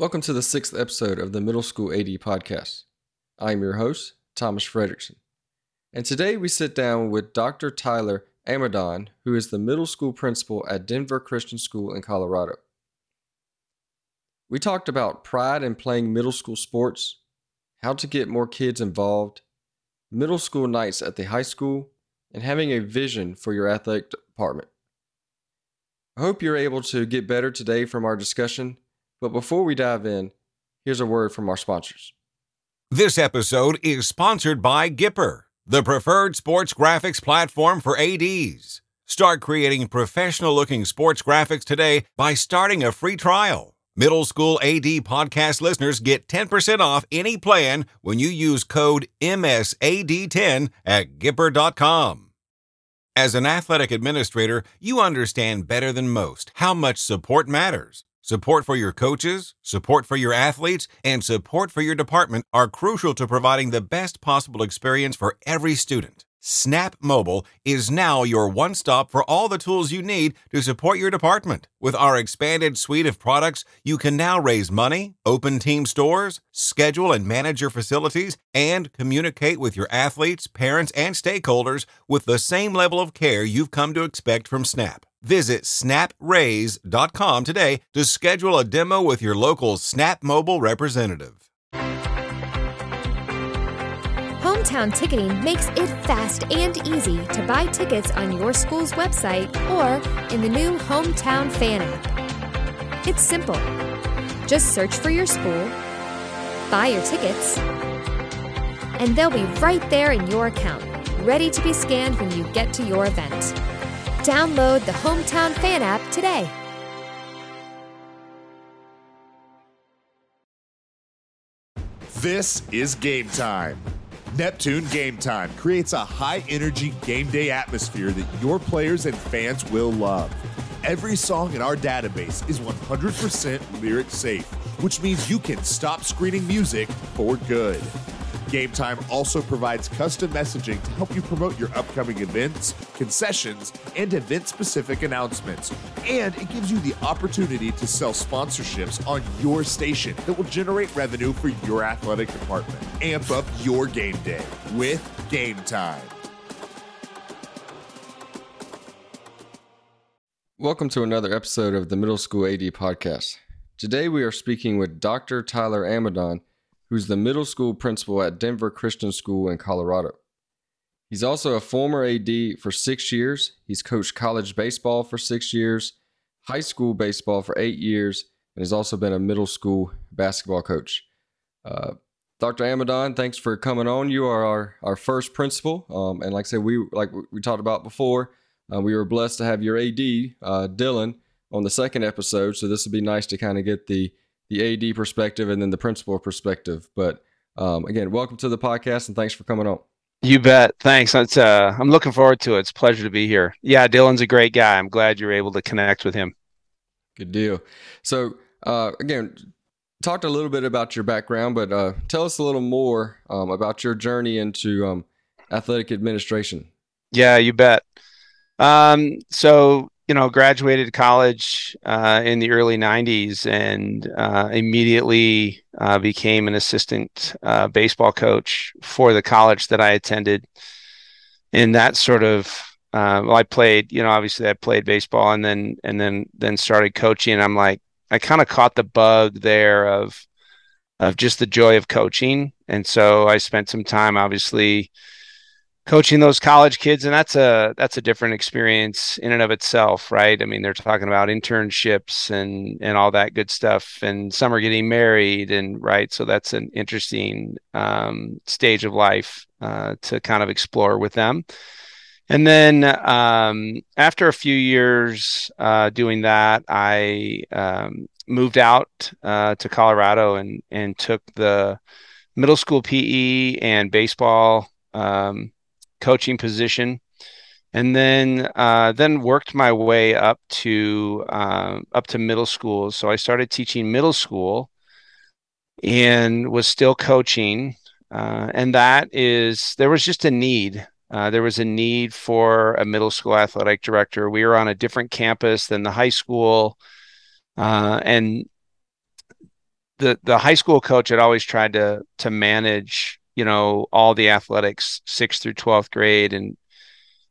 Welcome to the sixth episode of the Middle School AD podcast. I'm your host, Thomas Fredrickson. And today we sit down with Dr. Tyler Amidon, who is the middle school principal at Denver Christian School in Colorado. We talked about pride in playing middle school sports, how to get more kids involved, middle school nights at the high school, and having a vision for your athletic department. I hope you're able to get better today from our discussion but before we dive in, here's a word from our sponsors. This episode is sponsored by Gipper, the preferred sports graphics platform for ADs. Start creating professional looking sports graphics today by starting a free trial. Middle School AD podcast listeners get 10% off any plan when you use code MSAD10 at Gipper.com. As an athletic administrator, you understand better than most how much support matters. Support for your coaches, support for your athletes, and support for your department are crucial to providing the best possible experience for every student. Snap Mobile is now your one stop for all the tools you need to support your department. With our expanded suite of products, you can now raise money, open team stores, schedule and manage your facilities, and communicate with your athletes, parents, and stakeholders with the same level of care you've come to expect from Snap. Visit snapraise.com today to schedule a demo with your local Snap Mobile representative. Hometown Ticketing makes it fast and easy to buy tickets on your school's website or in the new Hometown Fan app. It's simple. Just search for your school, buy your tickets, and they'll be right there in your account, ready to be scanned when you get to your event. Download the Hometown Fan app today. This is game time. Neptune Game Time creates a high energy game day atmosphere that your players and fans will love. Every song in our database is 100% lyric safe, which means you can stop screening music for good. Game Time also provides custom messaging to help you promote your upcoming events, concessions, and event specific announcements. And it gives you the opportunity to sell sponsorships on your station that will generate revenue for your athletic department. Amp up your game day with Game Time. Welcome to another episode of the Middle School AD podcast. Today we are speaking with Dr. Tyler Amidon who's the middle school principal at Denver Christian School in Colorado. He's also a former AD for six years. He's coached college baseball for six years, high school baseball for eight years, and has also been a middle school basketball coach. Uh, Dr. Amidon, thanks for coming on. You are our, our first principal, um, and like I said, we like we talked about before, uh, we were blessed to have your AD uh, Dylan on the second episode. So this would be nice to kind of get the the AD perspective and then the principal perspective. But um, again, welcome to the podcast and thanks for coming on. You bet. Thanks. It's, uh, I'm looking forward to it. It's a pleasure to be here. Yeah, Dylan's a great guy. I'm glad you're able to connect with him. Good deal. So, uh, again, talked a little bit about your background, but uh, tell us a little more um, about your journey into um, athletic administration. Yeah, you bet. Um, so you know, graduated college uh, in the early 90s and uh, immediately uh, became an assistant uh, baseball coach for the college that I attended. In that sort of, uh, well, I played, you know, obviously I played baseball and then, and then, then started coaching. I'm like, I kind of caught the bug there of, of just the joy of coaching. And so I spent some time, obviously, coaching those college kids and that's a that's a different experience in and of itself right? I mean they're talking about internships and and all that good stuff and some are getting married and right so that's an interesting um, stage of life uh, to kind of explore with them. And then um, after a few years uh, doing that i um, moved out uh, to colorado and and took the middle school pe and baseball um, coaching position, and then uh, then worked my way up to uh, up to middle school. So I started teaching middle school, and was still coaching. Uh, and that is there was just a need. Uh, there was a need for a middle school athletic director. We were on a different campus than the high school, uh, and the the high school coach had always tried to to manage you know all the athletics sixth through 12th grade. And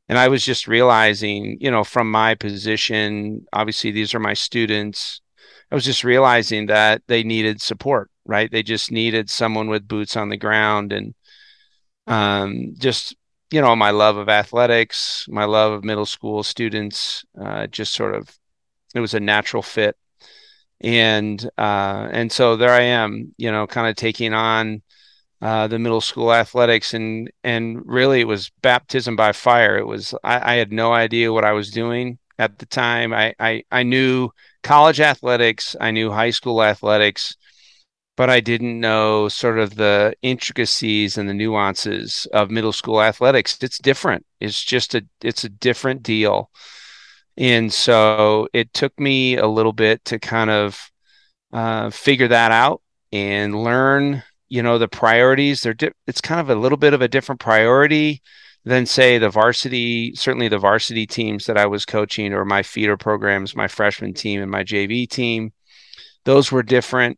and i was just realizing you know from my position obviously these are my students i was just realizing that they needed support right? They just needed someone with boots on the ground and um, just you know my love of athletics my love of middle school students uh, just sort of it was a natural fit. And uh, and so there i am you know kind of taking on uh, the middle school athletics and and really it was baptism by fire. It was I, I, had no idea what i was doing at the time. I, I i knew college athletics i knew high school athletics but i didn't know sort of the intricacies and the nuances of middle school athletics. It's different. It's just a it's a different deal. And so it took me a little bit to kind of uh, figure that out and learn you know the priorities they're di- it's kind of a little bit of a different priority than say the varsity certainly the varsity teams that i was coaching or my feeder programs my freshman team and my jv team. Those were different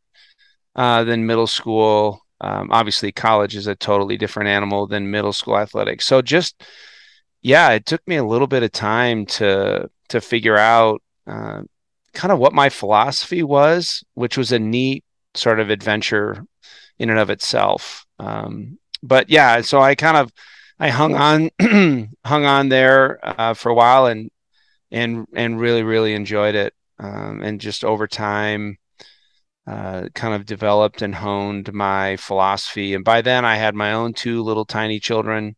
uh, than middle school. Um, obviously college is a totally different animal than middle school athletics. So just yeah it took me a little bit of time to to figure out uh, kind of what my philosophy was which was a neat sort of adventure in and of itself. Um, but yeah, so I kind of I hung on hung on there uh, for a while and and and really really enjoyed it. Um, and just over time, uh, kind of developed and honed my philosophy. And by then, I had my own two little tiny children,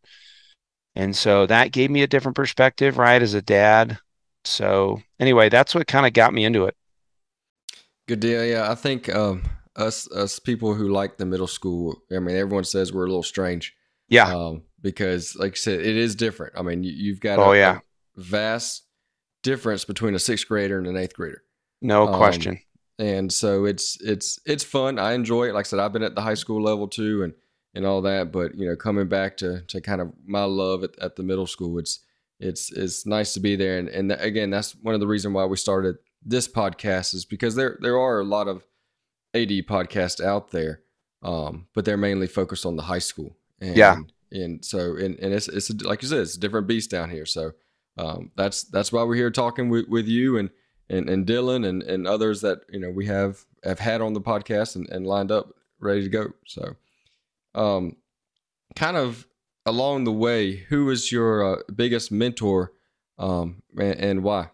and so that gave me a different perspective, right, as a dad. So anyway, that's what kind of got me into it. Good deal. Yeah, I think um, us us people who like the middle school. I mean, everyone says we're a little strange. Yeah. Um, because like I said, it is different. I mean, you, have got oh a, yeah a vast difference between a sixth grader and an eighth grader. No um, question. And so it's it's it's fun. I enjoy it. Like I said, I've been at the high school level too, and and all that. But you know, coming back to to kind of my love at, at the middle school, it's it's it's nice to be there. And and again, that's one of the reason why we started this podcast is because there there are a lot of AD podcast out there, um, but they're mainly focused on the high school. And, yeah. And so, and, and it's, it's like you said, it's a different beast down here. So um, that's that's why we're here talking with, with you and, and, and Dylan and, and others that you know we have have had on the podcast and, and lined up ready to go. So, um, kind of along the way, who was your uh, biggest mentor, um, and, and why?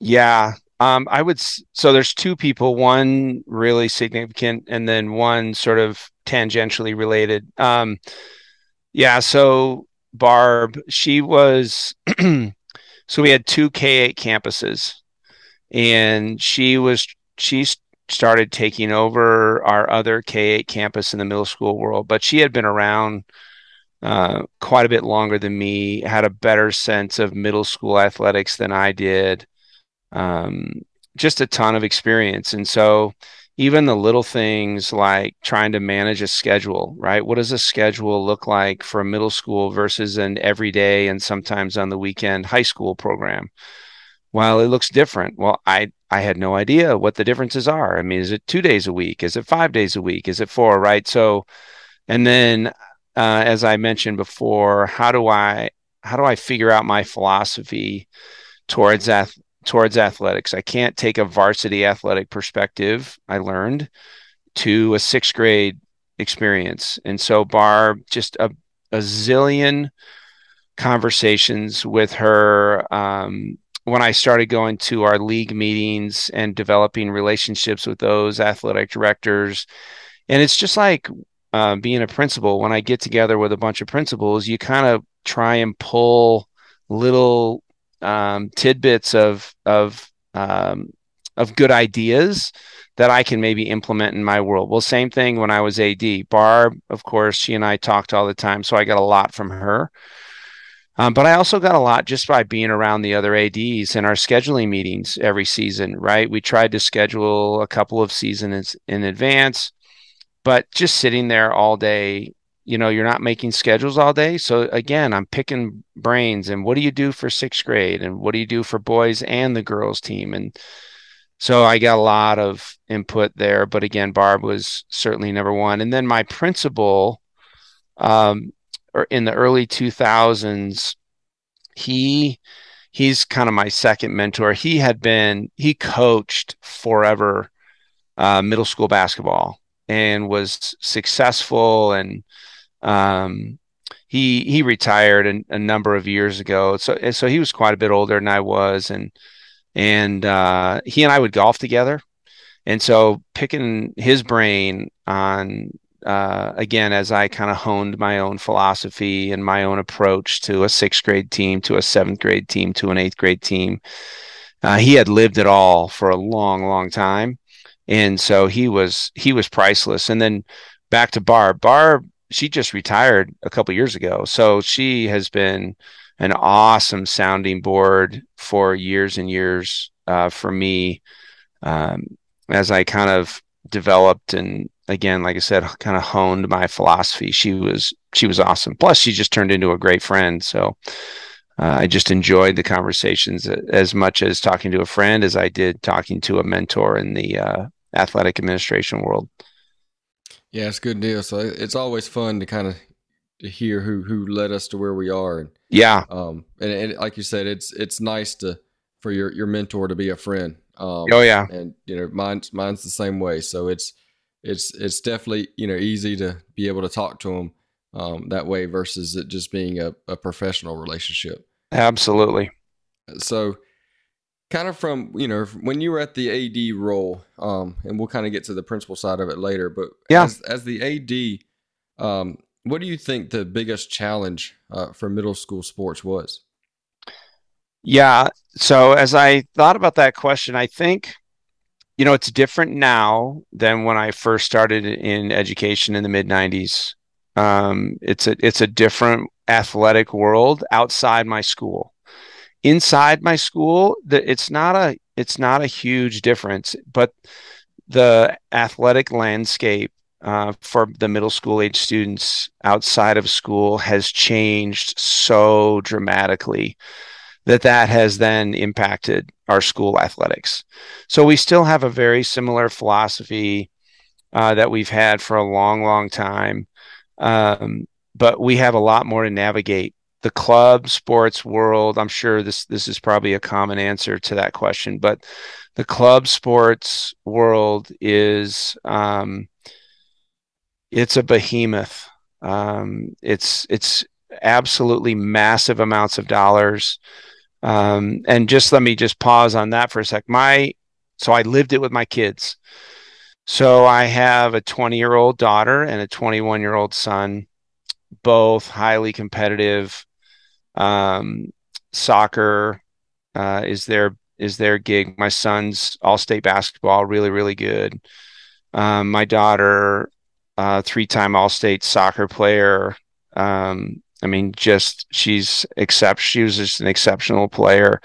Yeah, um, I would so there's two people, one really significant, and then one sort of tangentially related. Um, yeah, so Barb, she was so we had two K8 campuses, and she was she started taking over our other K8 campus in the middle school world, but she had been around uh, quite a bit longer than me, had a better sense of middle school athletics than I did um, just a ton of experience. And so, even the little things like trying to manage a schedule, right? What does a schedule look like for a middle school versus an everyday and sometimes on the weekend high school program? Well, it looks different. Well, I I had no idea what the differences are. I mean, is it two days a week? Is it five days a week? Is it four? Right. So, and then uh, as I mentioned before, how do I how do I figure out my philosophy towards that towards athletics. I can't take a varsity athletic perspective, I learned, to a sixth grade experience. And so, Barb, just a, a zillion conversations with her um, when I started going to our league meetings and developing relationships with those athletic directors. And it's just like uh, being a principal. When I get together with a bunch of principals, you kind of try and pull little um, tidbits of of um, of good ideas that I can maybe implement in my world. Well, same thing when I was AD. Barb, of course, she and I talked all the time, so I got a lot from her. Um, but I also got a lot just by being around the other ADs in our scheduling meetings every season, right? We tried to schedule a couple of seasons in advance, but just sitting there all day you know you're not making schedules all day so again i'm picking brains and what do you do for sixth grade and what do you do for boys and the girls team and so I got a lot of input there. But again, Barb was certainly number one. And then my principal, um, or in the early 2000s, he he's kind of my second mentor. He had been he coached forever uh, middle school basketball and was successful and um, he he retired a, a, number of years ago. So so he was quite a bit older than I was, and and uh, he and I would golf together. And so picking his brain on uh, again as I kind of honed my own philosophy and my own approach to a sixth grade team, to a seventh grade team, to an eighth grade team. Uh, he had lived it all for a long, long time, and so he was he was priceless. And then back to Barb. Barb, she just retired a couple years ago, so she has been an awesome sounding board for years and years uh, for me um, as I kind of developed and again, like I said, kind of honed my philosophy. She was she was awesome. Plus, she just turned into a great friend. So uh, I just enjoyed the conversations as much as talking to a friend as I did talking to a mentor in the uh, athletic administration world. Yeah, it's a good deal. So it's always fun to kind of to hear who who led us to where we are. And, yeah. Um. And, and like you said, it's it's nice to for your your mentor to be a friend. Um, oh yeah. And you know, mine's mine's the same way. So it's it's it's definitely you know easy to be able to talk to them um, that way versus it just being a, a professional relationship. Absolutely. So kind of from you know when you were at the AD role, um, and we'll kind of get to the principal side of it later. But yeah, as, as the AD, um, what do you think the biggest challenge uh, for middle school sports was? Yeah, so as I thought about that question, I think you know it's different now than when I first started in education in the mid '90s. Um, it's a it's a different athletic world outside my school inside my school that it's not a it's not a huge difference but the athletic landscape uh, for the middle school age students outside of school has changed so dramatically that that has then impacted our school athletics. So we still have a very similar philosophy uh, that we've had for a long long time um, but we have a lot more to navigate the club sports world i'm sure this this is probably a common answer to that question but the club sports world is um, it's a behemoth. Um, it's it's absolutely massive amounts of dollars. Um, and just let me just pause on that for a sec. My so i lived it with my kids. So i have a 20 year old daughter and a 21 year old son both highly competitive um, soccer uh, is their is their gig. My son's all state basketball, really really good. Um, my daughter, uh, three time all state soccer player. Um, I mean, just she's except she was just an exceptional player.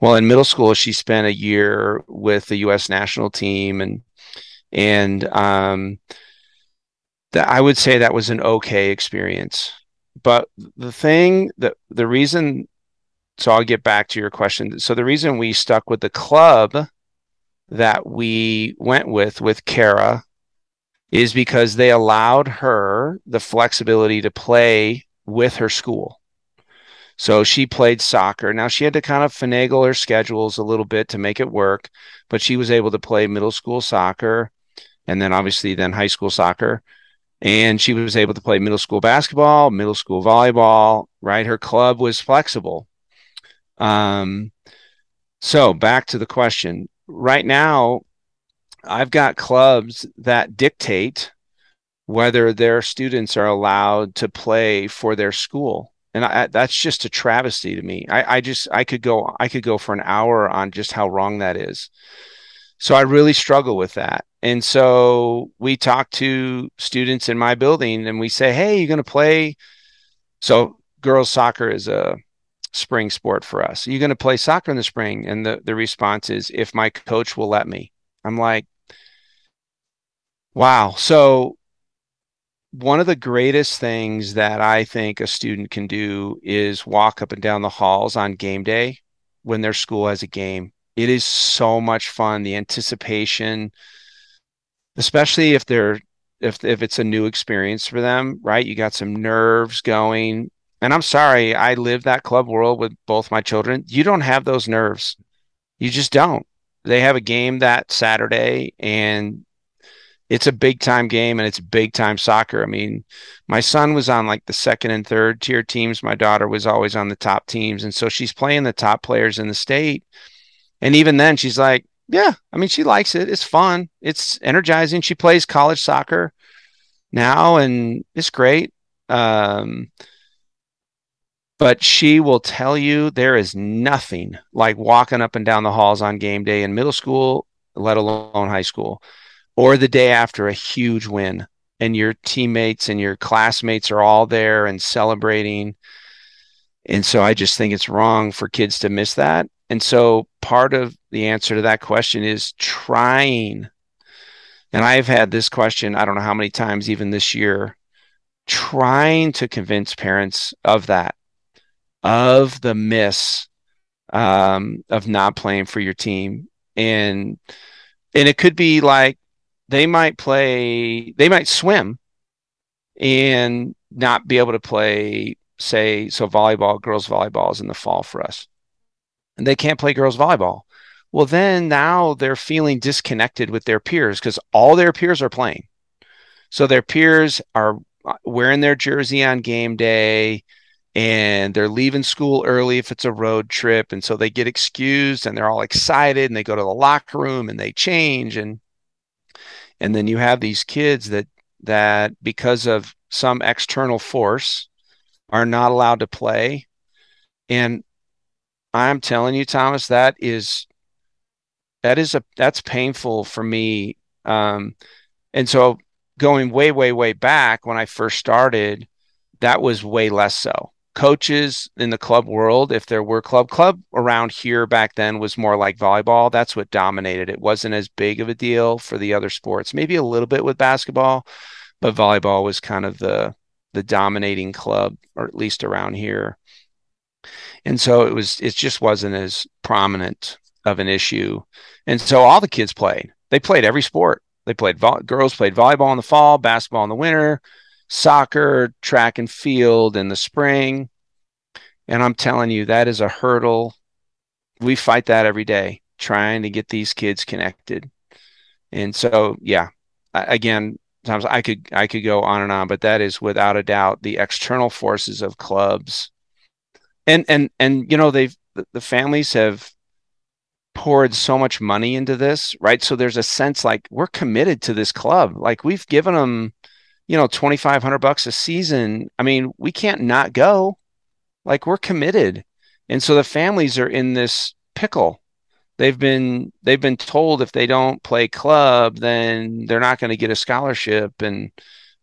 Well, in middle school, she spent a year with the U.S. national team, and and um, that I would say that was an okay experience but the thing that the reason so I'll get back to your question. So the reason we stuck with the club that we went with with Kara is because they allowed her the flexibility to play with her school. So she played soccer. Now she had to kind of finagle her schedules a little bit to make it work, but she was able to play middle school soccer and then obviously then high school soccer and she was able to play middle school basketball, middle school volleyball, right? Her club was flexible. Um, so back to the question. Right now, I've got clubs that dictate whether their students are allowed to play for their school. And I, that's just a travesty to me. I, I just I could go I could go for an hour on just how wrong that is. So I really struggle with that. And so we talk to students in my building and we say, hey, you're going to play. So girls soccer is a spring sport for us. You're you going to play soccer in the spring? And the, the response is, if my coach will let me. I'm like, wow. So one of the greatest things that I think a student can do is walk up and down the halls on game day when their school has a game It is so much fun. The anticipation, especially if they're if if it's a new experience for them, right? You got some nerves going. And I'm sorry, I live that club world with both my children. You don't have those nerves. You just don't. They have a game that Saturday and it's a big time game and it's big time soccer. I mean, my son was on like the second and third tier teams. My daughter was always on the top teams. And so she's playing the top players in the state. And even then, she's like, yeah, I mean, she likes it. It's fun. It's energizing. She plays college soccer now, and it's great. Um, but she will tell you there is nothing like walking up and down the halls on game day in middle school, let alone high school, or the day after a huge win, and your teammates and your classmates are all there and celebrating. And so I just think it's wrong for kids to miss that. And so part of the answer to that question is trying. And I've had this question, I don't know how many times, even this year, trying to convince parents of that, of the miss um, of not playing for your team. And and it could be like they might play, they might swim and not be able to play, say, so volleyball, girls volleyball is in the fall for us and they can't play girls volleyball. Well, then now they're feeling disconnected with their peers because all their peers are playing. So their peers are uh, wearing their jersey on game day and they're leaving school early if it's a road trip. And so they get excused and they're all excited and they go to the locker room and they change. And and then you have these kids that that because of some external force are not allowed to play. And I'm telling you, Thomas, that is that is a that's painful for me. Um, and so going way, way, way back when I first started, that was way less so. Coaches in the club world, if there were club club around here back then was more like volleyball. That's what dominated. It wasn't as big of a deal for the other sports. Maybe a little bit with basketball, but volleyball was kind of the the dominating club, or at least around here and so it was it just wasn't as prominent of an issue. And so all the kids played. They played every sport. They played vo- girls played volleyball in the fall basketball in the winter soccer track and field in the spring. And i'm telling you that is a hurdle. We fight that every day trying to get these kids connected. And so yeah again sometimes i could i could go on and on but that is without a doubt the external forces of clubs and and and you know they've the families have poured so much money into this right? So there's a sense like we're committed to this club. Like we've given them you know 2500 bucks a season. I mean we can't not go. Like we're committed. And so the families are in this pickle. They've been they've been told if they don't play club then they're not going to get a scholarship. And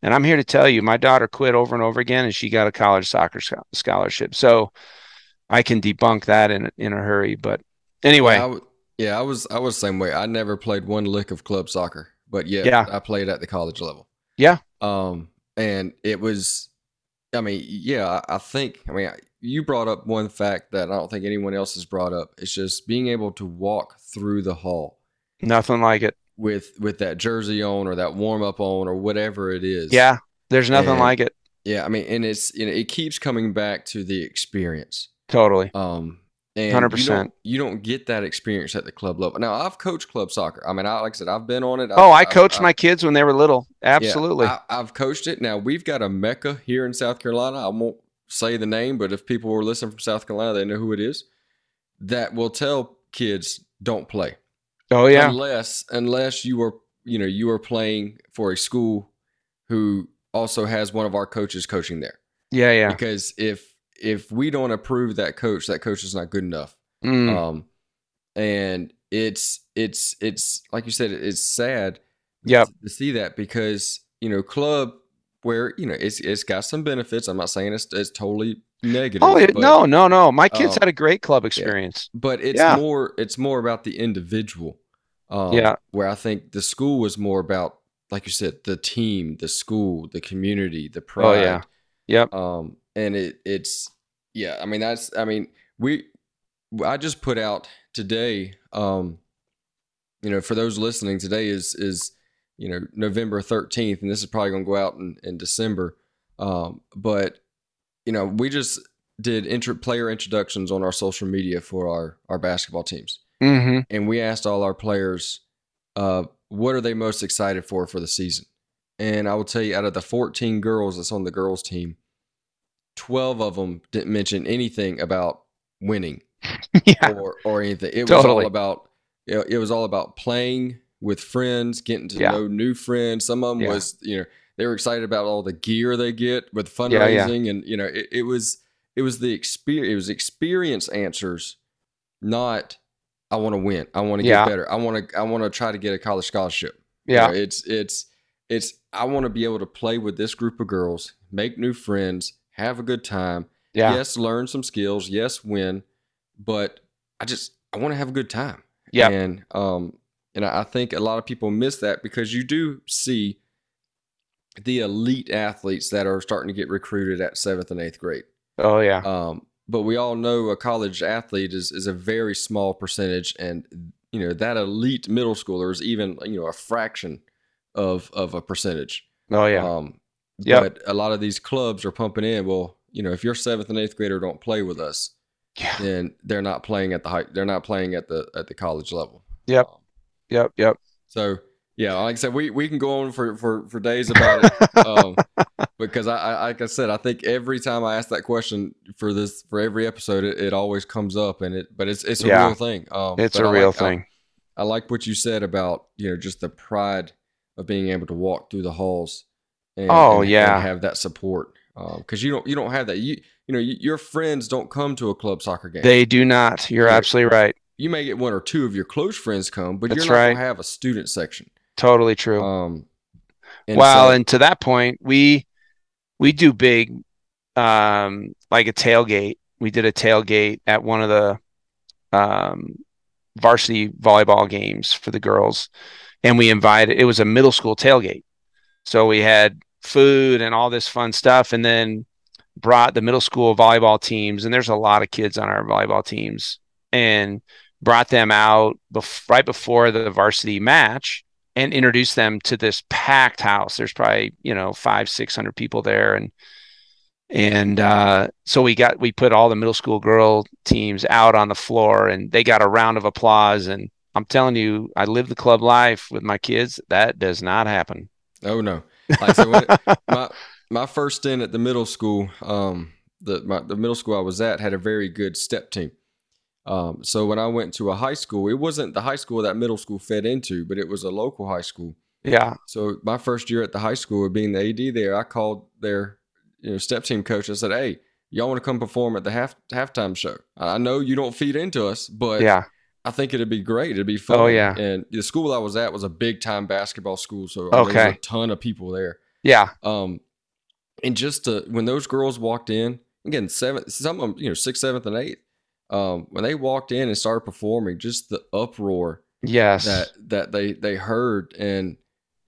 and I'm here to tell you, my daughter quit over and over again, and she got a college soccer scholarship. So I can debunk that in in a hurry. But anyway, yeah I, w- yeah, I was I was the same way. I never played one lick of club soccer, but yeah, yeah. I played at the college level. Yeah. Um, and it was, I mean, yeah, I think, I mean, you brought up one fact that I don't think anyone else has brought up. It's just being able to walk through the hall. Nothing like it with with that jersey on or that warm up on or whatever it is. Yeah, there's nothing and, like it. Yeah, I mean, and it's you know it keeps coming back to the experience. Totally. Um, hundred percent. You don't get that experience at the club level. Now, I've coached club soccer. I mean, I like I said, I've been on it. Oh, I've, I coached I've, my kids when they were little. Absolutely. Yeah, I, have coached it. Now we've got a mecca here in South Carolina. I won't say the name, but if people were listening from South Carolina, they know who it is. That will tell kids don't play. Oh yeah. Unless unless you are you know you are playing for a school who also has one of our coaches coaching there. Yeah, yeah. Because if if we don't approve that coach, that coach is not good enough. Mm. Um, and it's it's it's like you said, it's sad. Yeah, to see that because you know club where you know it's it's got some benefits. I'm not saying it's it's totally negative. Oh it, but, no, no, no. My kids um, had a great club experience. Yeah. But it's yeah. more it's more about the individual. Um, yeah. Where I think the school was more about, like you said, the team, the school, the community, the pride. Oh yeah. Yep. Um, and it it's yeah. I mean that's I mean we I just put out today um, you know, for those listening, today is is you know November thirteenth, and this is probably going to go out in, in December. Um, but you know, we just did inter- player introductions on our social media for our our basketball teams, Mm-hmm. and we asked all our players, uh, what are they most excited for for the season? And I will tell you, out of the 14 girls that's on the girls team, 12 of them didn't mention anything about winning yeah. or or anything. It was all about you know, it was all about playing with friends, getting to Yeah. know new friends. Some of them Yeah. was you know they were excited about all the gear they get with Yeah, yeah. fundraising, and you know it, it was it was the experience. It was experience answers, not I want to win. I want to get better. I want to I want to try to get a college scholarship. You Yeah. know, it's it's it's I want to be able to play with this group of girls, make new friends, have a good time. Yeah. Yes, learn some skills. Yes, win, but I just I want to have a good time. Yeah. and um, and I think a lot of people miss that because you do see the elite athletes that are starting to get recruited at seventh and eighth grade. Oh yeah. Um, but we all know a college athlete is is a very small percentage, and you know that elite middle schooler is even you know a fraction of of a percentage. Oh yeah. Um, Yep. But a lot of these clubs are pumping in. Well, you know, if your seventh and eighth grader don't play with us, yeah. then they're not playing at the high. They're not playing at the at the college level. Yep. Um, Yep. Yep. so yeah, like I said, we, we can go on for, for, for days about it. um, because I, I like I said, I think every time I ask that question for this for every episode, it, it always comes up, and it but it's it's a Yeah. real thing. Um, It's a I real like- thing. I like what you said about you know just the pride of being able to walk through the halls. And, Oh, and- yeah. and have that support because you don't you don't have that. You you know you, your friends don't come to a club soccer game. They do not. You're Yeah. absolutely right. You may get one or two of your close friends come, but That's you're not right. gonna have a student section. Totally true. Um, and well, so- and to that point, we we do big, um, like a tailgate. We did a tailgate at one of the um, varsity volleyball games for the girls, and we invited. It was a middle school tailgate, so we had food and all this fun stuff, and then brought the middle school volleyball teams. And there's a lot of kids on our volleyball teams, and brought them out bef- right before the varsity match and introduced them to this packed house. There's probably you know five six hundred people there, and and uh, so we got we put all the middle school girl teams out on the floor, and they got a round of applause. And I'm telling you, I live the club life with my kids. That does not happen. Oh no! Like so it, my my first stint at the middle school, um, the my, the middle school I was at had a very good step team. Um, so when I went to a high school, it wasn't the high school that middle school fed into, but it was a local high school. Yeah, So my first year at the high school, being the AD there, I called their you know step team coach. I said, "Hey, y'all want to come perform at the half halftime show? I know you don't feed into us, but yeah, I think it'd be great. It'd be fun. Oh, yeah. And the school I was at was a big time basketball school, so mean, there was Okay. a ton of people there. yeah, Um, and just to, when those girls walked in, again, seventh, some of them, you know, sixth, seventh, and eighth, um, when they walked in and started performing, just the uproar yes, that that they they heard and.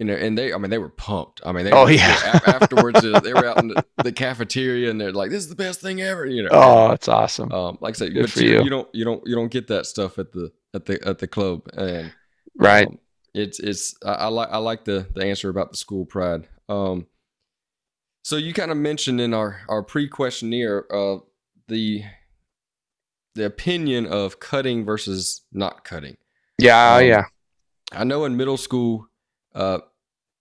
You know, and they, I mean, they were pumped. I mean, they Oh, were, yeah. afterwards, uh, they were out in the, the cafeteria and they're like, this is the best thing ever, you know. oh, it's awesome. Um, like I said, Good for you, you. you don't you don't you don't get that stuff at the at the at the club, and right. um, it's it's I, I like I like the the answer about the school pride. Um, so you kind of mentioned in our our pre questionnaire uh the the opinion of cutting versus not cutting. yeah, um, yeah, I know in middle school, uh,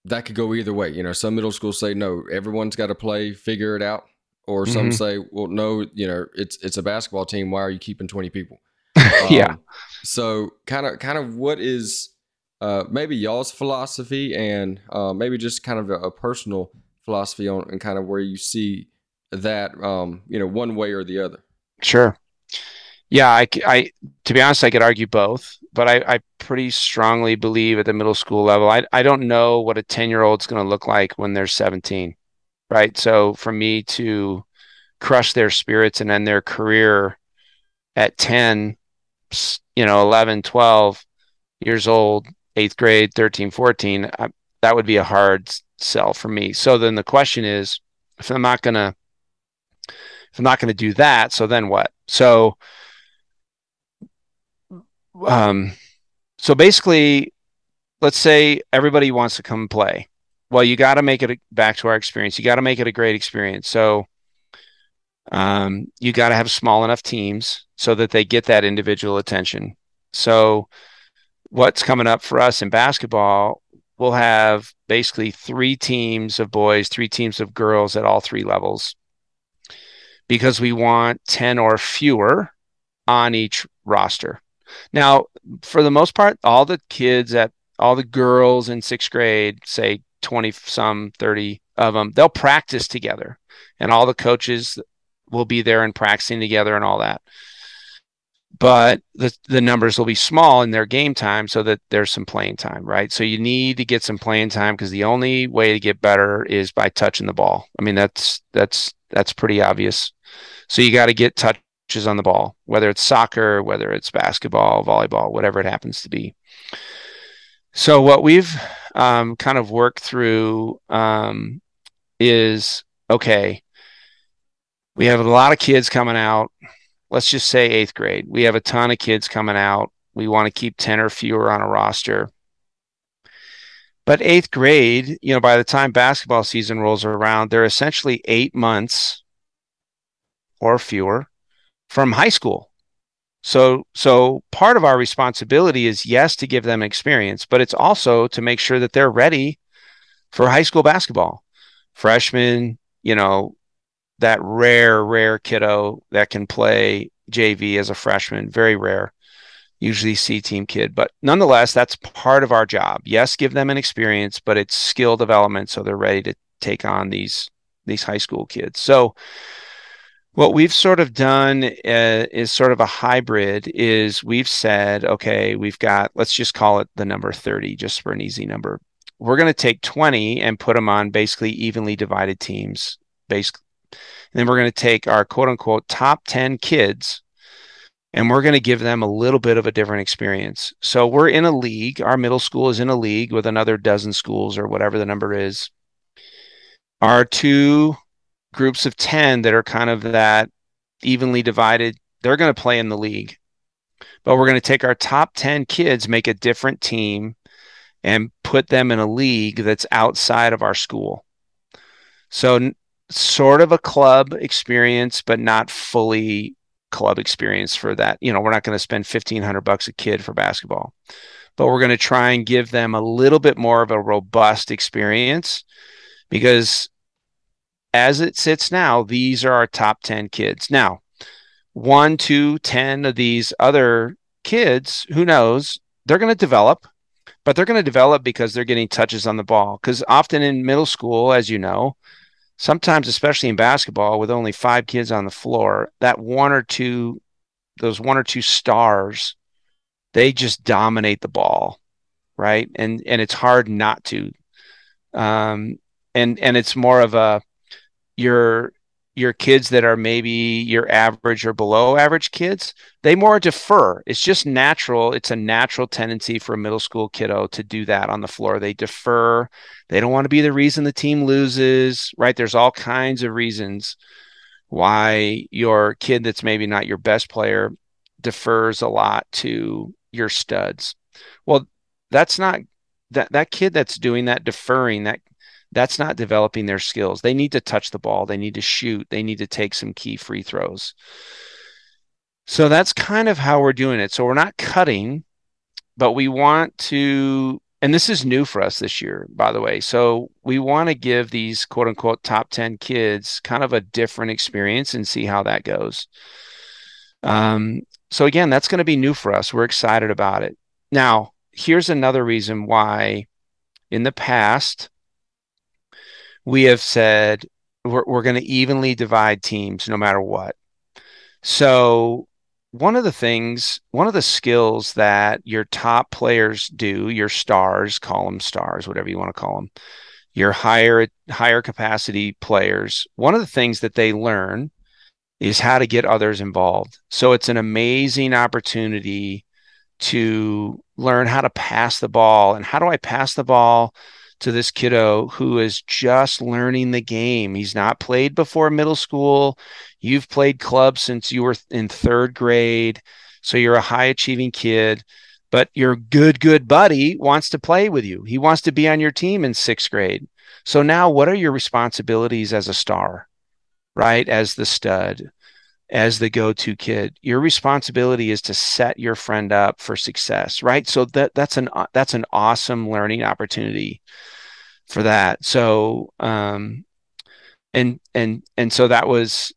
that could go either way. You know, some middle schools say no, everyone's got to play, figure it out, or some Mhm. say, well, no, you know, it's it's a basketball team. Why are you keeping twenty people? yeah. Um, So kind of kind of what is uh, maybe y'all's philosophy and uh, maybe just kind of a, a personal philosophy on and kind of where you see that um, you know one way or the other. Sure. Yeah, I, I- to be honest, I could argue both, but I, I pretty strongly believe at the middle school level. I, I don't know what a 10 year old's going to look like when they're 17, right? So for me to crush their spirits and end their career at 10, you know, 11, 12 years old, eighth grade, 13, 14, I, that would be a hard sell for me. So then the question is, if I'm not going to, if I'm not going to do that, so then what? So um, so basically, let's say everybody wants to come play. Well, you got to make it a, back to our experience. You got to make it a great experience. So um, you got to have small enough teams so that they get that individual attention. So what's coming up for us in basketball, we'll have basically three teams of boys, three teams of girls at all three levels because we want 10 or fewer on each roster. Now, for the most part, all the kids at all the girls in sixth grade, say 20 some, 30 of them, they'll practice together. And all the coaches will be there and practicing together and all that. But the, the numbers will be small in their game time so that there's some playing time, right? So you need to get some playing time because the only way to get better is by touching the ball. I mean, that's that's that's pretty obvious. So you got to get touches on the ball, whether it's soccer, whether it's basketball, volleyball, whatever it happens to be. So what we've um, kind of worked through um, is okay. We have a lot of kids coming out. Let's just say eighth grade. We have a ton of kids coming out. We want to keep 10 or fewer on a roster. But eighth grade, you know, by the time basketball season rolls around, they're essentially eight months or fewer from high school. So so part of our responsibility is yes to give them experience, but it's also to make sure that they're ready for high school basketball. Freshman, you know, that rare rare kiddo that can play JV as a freshman, very rare. Usually C team kid, but nonetheless that's part of our job. Yes, give them an experience, but it's skill development so they're ready to take on these these high school kids. So what we've sort of done uh, is sort of a hybrid is we've said okay we've got let's just call it the number 30 just for an easy number. We're going to take 20 and put them on basically evenly divided teams basically and then we're going to take our quote unquote top 10 kids and we're going to give them a little bit of a different experience. So we're in a league our middle school is in a league with another dozen schools or whatever the number is. Our two groups of 10 that are kind of that evenly divided, they're going to play in the league. But we're going to take our top 10 kids, make a different team, and put them in a league that's outside of our school. So, sort of a club experience, but not fully club experience for that. You know, we're not going to spend 1500 bucks a kid for basketball, but we're going to try and give them a little bit more of a robust experience because as it sits now, these are our top 10 kids. Now, one, two, 10 of these other kids, who knows, they're going to develop, but they're going to develop because they're getting touches on the ball. Because often in middle school, as you know, sometimes, especially in basketball, with only five kids on the floor, that one or two, those one or two stars, they just dominate the ball, right? And and it's hard not to. Um, and and it's more of a your your kids that are maybe your average or below average kids, they more defer. It's just natural. It's a natural tendency for a middle school kiddo to do that on the floor. They defer. They don't want to be the reason the team loses, right? There's all kinds of reasons why your kid that's maybe not your best player defers a lot to your studs. Well, that's not that that kid that's doing that deferring that that's not developing their skills. They need to touch the ball, they need to shoot, they need to take some key free throws. So that's kind of how we're doing it. So we're not cutting, but we want to, and this is new for us this year, by the way. So we want to give these quote unquote top 10 kids kind of a different experience and see how that goes. Um, so again, that's going to be new for us. We're excited about it. Now, here's another reason why in the past, we have said we're, we're going to evenly divide teams no matter what. So, one of the things, one of the skills that your top players do, your stars, call them stars, whatever you want to call them, your higher higher capacity players, one of the things that they learn is how to get others involved. So it's an amazing opportunity to learn how to pass the ball and how do I pass the ball to this kiddo who is just learning the game. He's not played before middle school. You've played club since you were in third grade. So you're a high achieving kid, but your good, good buddy wants to play with you. He wants to be on your team in sixth grade. So now what are your responsibilities as a star, right? As the stud, as the go-to kid. Your responsibility is to set your friend up for success, right? So that that's an that's an awesome learning opportunity for that. So um and and and so that was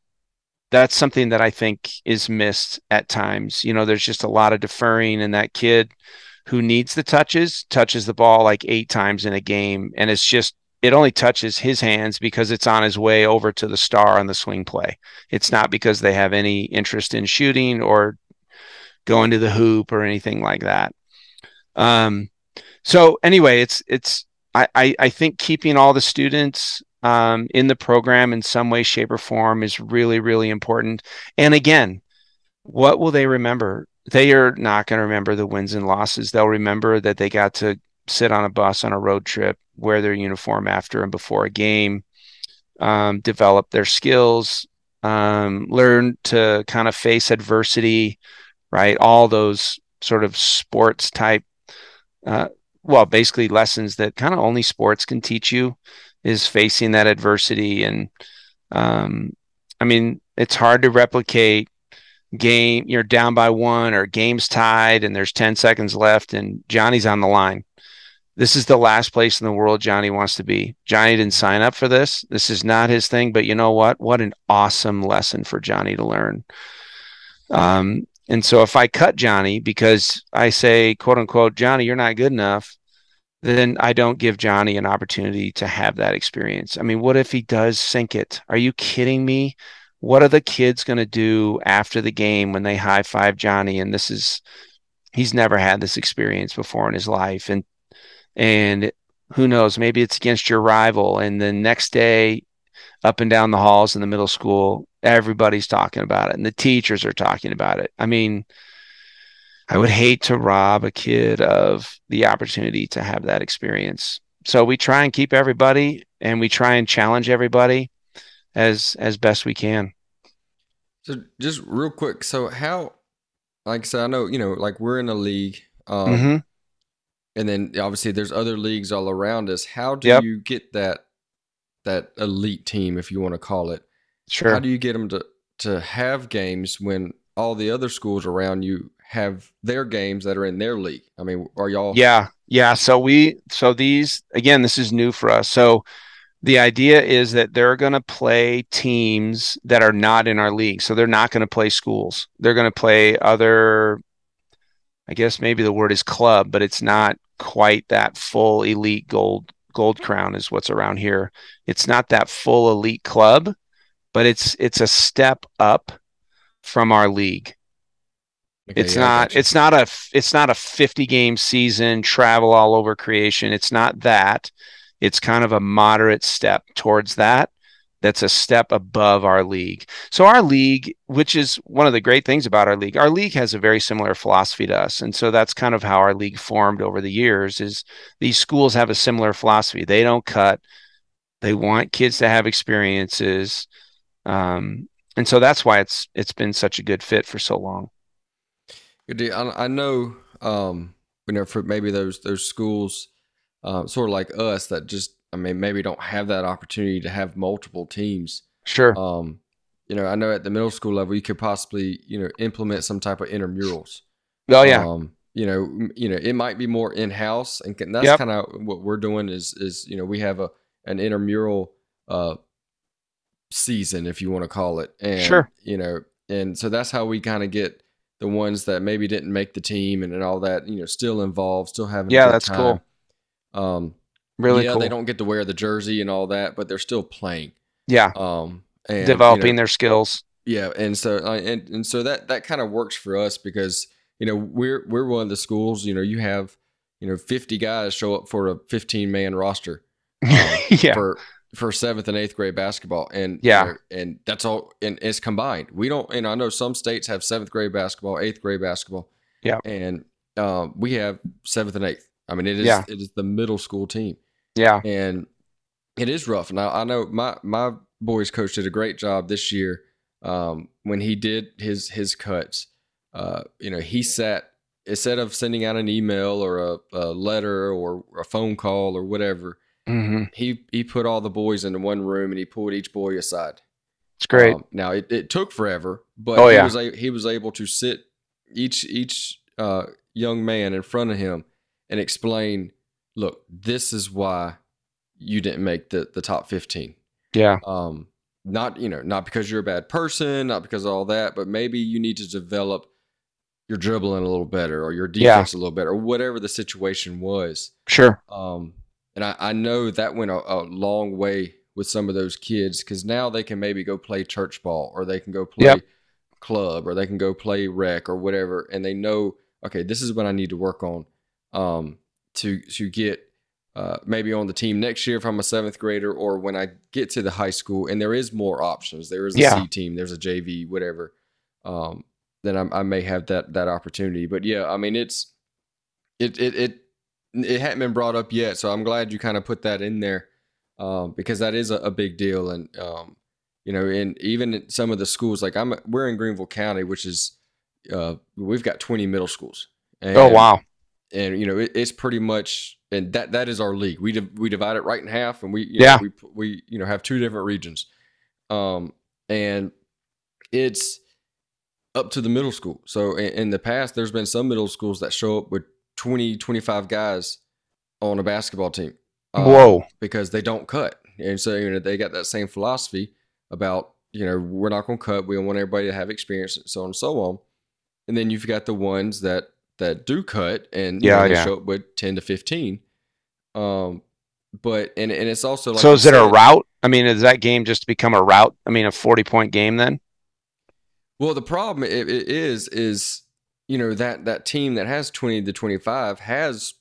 that's something that I think is missed at times. You know, there's just a lot of deferring, and that kid who needs the touches touches the ball like eight times in a game, and it's just it only touches his hands because it's on his way over to the star on the swing play. It's not because they have any interest in shooting or going to the hoop or anything like that. Um, so anyway, it's it's I, I, I think keeping all the students um, in the program in some way, shape, or form is really, really important. And again, what will they remember? They are not going to remember the wins and losses. They'll remember that they got to sit on a bus on a road trip, wear their uniform after and before a game, um, develop their skills, um, learn to kind of face adversity, right? All those sort of sports type, uh, well, basically lessons that kind of only sports can teach you is facing that adversity. And um, I mean, it's hard to replicate game you're down by one or game's tied and there's 10 seconds left and Johnny's on the line. This is the last place in the world Johnny wants to be. Johnny didn't sign up for this. This is not his thing, but you know what? What an awesome lesson for Johnny to learn. Um, and so if I cut Johnny because I say, quote unquote, Johnny, you're not good enough, then I don't give Johnny an opportunity to have that experience. I mean, what if he does sink it? Are you kidding me? What are the kids going to do after the game when they high five Johnny? And this is, he's never had this experience before in his life. And, and who knows, maybe it's against your rival. And the next day, up and down the halls in the middle school, everybody's talking about it and the teachers are talking about it. I mean, I would hate to rob a kid of the opportunity to have that experience. So we try and keep everybody and we try and challenge everybody as as best we can. So just real quick, so how like I said, I know, you know, like we're in a league. Um mm-hmm. And then obviously there's other leagues all around us. How do Yep. you get that that elite team, if you want to call it? Sure. How do you get them to to have games when all the other schools around you have their games that are in their league? I mean, are y'all? Yeah, yeah. So we, so these again, this is new for us. So the idea is that they're going to play teams that are not in our league. So they're not going to play schools. They're going to play other. I guess maybe the word is club, but it's not quite that full elite gold gold crown is what's around here. It's not that full elite club, but it's it's a step up from our league. Okay, it's yeah, not it's not a it's not a 50 game season travel all over creation. It's not that. It's kind of a moderate step towards that that's a step above our league. So our league which is one of the great things about our league our league has a very similar philosophy to us. And so that's kind of how our league formed over the years is these schools have a similar philosophy. They don't cut. They want kids to have experiences. Um, and so that's why it's it's been such a good fit for so long. I, I know, um, you know, for maybe those those schools, uh, sort of like us, that just, I mean, maybe don't have that opportunity to have multiple teams. sure Um, you know, I know at the middle school level, you could possibly, you know, implement some type of intramurals. oh yeah Um, you know, you know, it might be more in house, and that's Yep. kind of what we're doing. Is is you know, we have a an intramural uh season, if you want to call it, and Sure. you know, and so that's how we kind of get the ones that maybe didn't make the team and, and all that, you know, still involved, still having a Yeah, that's cool. Um, really yeah, cool they don't get to wear the jersey and all that, but they're still playing. yeah Um, and you know, developing their skills yeah, and so uh, and and so that that kind of works for us because you know we're we're one of the schools. You know, you have you know fifty guys show up for a fifteen man roster um, yeah for for seventh and eighth grade basketball, and you Yeah. know, and that's all, and it's combined. We don't, and I know some states have seventh grade basketball, eighth grade basketball, Yeah. and um, we have seventh and eighth. I mean, it is Yeah. it is the middle school team yeah and it is rough. Now I know my my boys coach did a great job this year um, when he did his his cuts. uh, you know, he sat instead of sending out an email or a, a letter or a phone call or whatever. hmm He he put all the boys into one room and he pulled each boy aside. It's great. Um, now it, it took forever, but Oh, he yeah. was a, he was able to sit each each uh, young man in front of him and explain, look, this is why you didn't make the the top fifteen. yeah. Um, not you know not because you're a bad person, not because of all that, but maybe you need to develop your dribbling a little better or your Yeah. defense a little better or whatever the situation was. Sure. Um, and I, I know that went a, a long way with some of those kids because now they can maybe go play church ball or they can go play Yep. club or they can go play rec or whatever, and they know okay, this is what I need to work on um, to to get uh, maybe on the team next year if I'm a seventh grader or when I get to the high school and there is more options. There is a Yeah. C team, there's a JV, whatever. Um, then I, I may have that that opportunity. But yeah, I mean it's it it it it hadn't been brought up yet, so I'm glad you kind of put that in there um, because that is a, a big deal. And um, you know, and even in some of the schools, like I'm, we're in Greenville County, which is uh, we've got 20 middle schools. And, oh wow. And you know, it, it's pretty much, and that that is our league. We div- we divide it right in half, and we you Yeah. know, we we you know have two different regions, um, and it's up to the middle school. So in, in the past, there's been some middle schools that show up with 20, 25 guys on a basketball team. um, Whoa. Because they don't cut. And so, you know, they got that same philosophy about, you know, we're not going to cut. We want everybody to have experience, and so on and so on. And then you've got the ones that that do cut and you Yeah, know, yeah. show up with 10 to 15. Um, but, and, and it's also like, so is it a route? I mean, is that game just become a route? I mean, a 40 point game then? Well, the problem it, it is is you know that that team that has twenty to twenty five has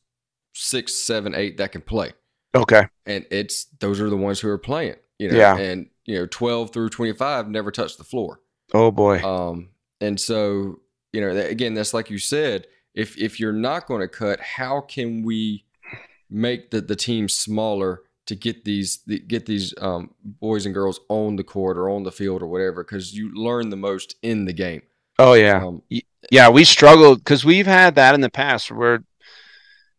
six, seven, eight that can play, Okay. and it's those are the ones who are playing. You know, Yeah. and you know twelve through twenty five never touch the floor. Oh boy. Um, and so you know again, that's like you said. If if you're not going to cut, how can we make the the team smaller to get these the, get these um, boys and girls on the court or on the field or whatever? Because you learn the most in the game. oh yeah. Um, Yeah, we struggled because we've had that in the past where,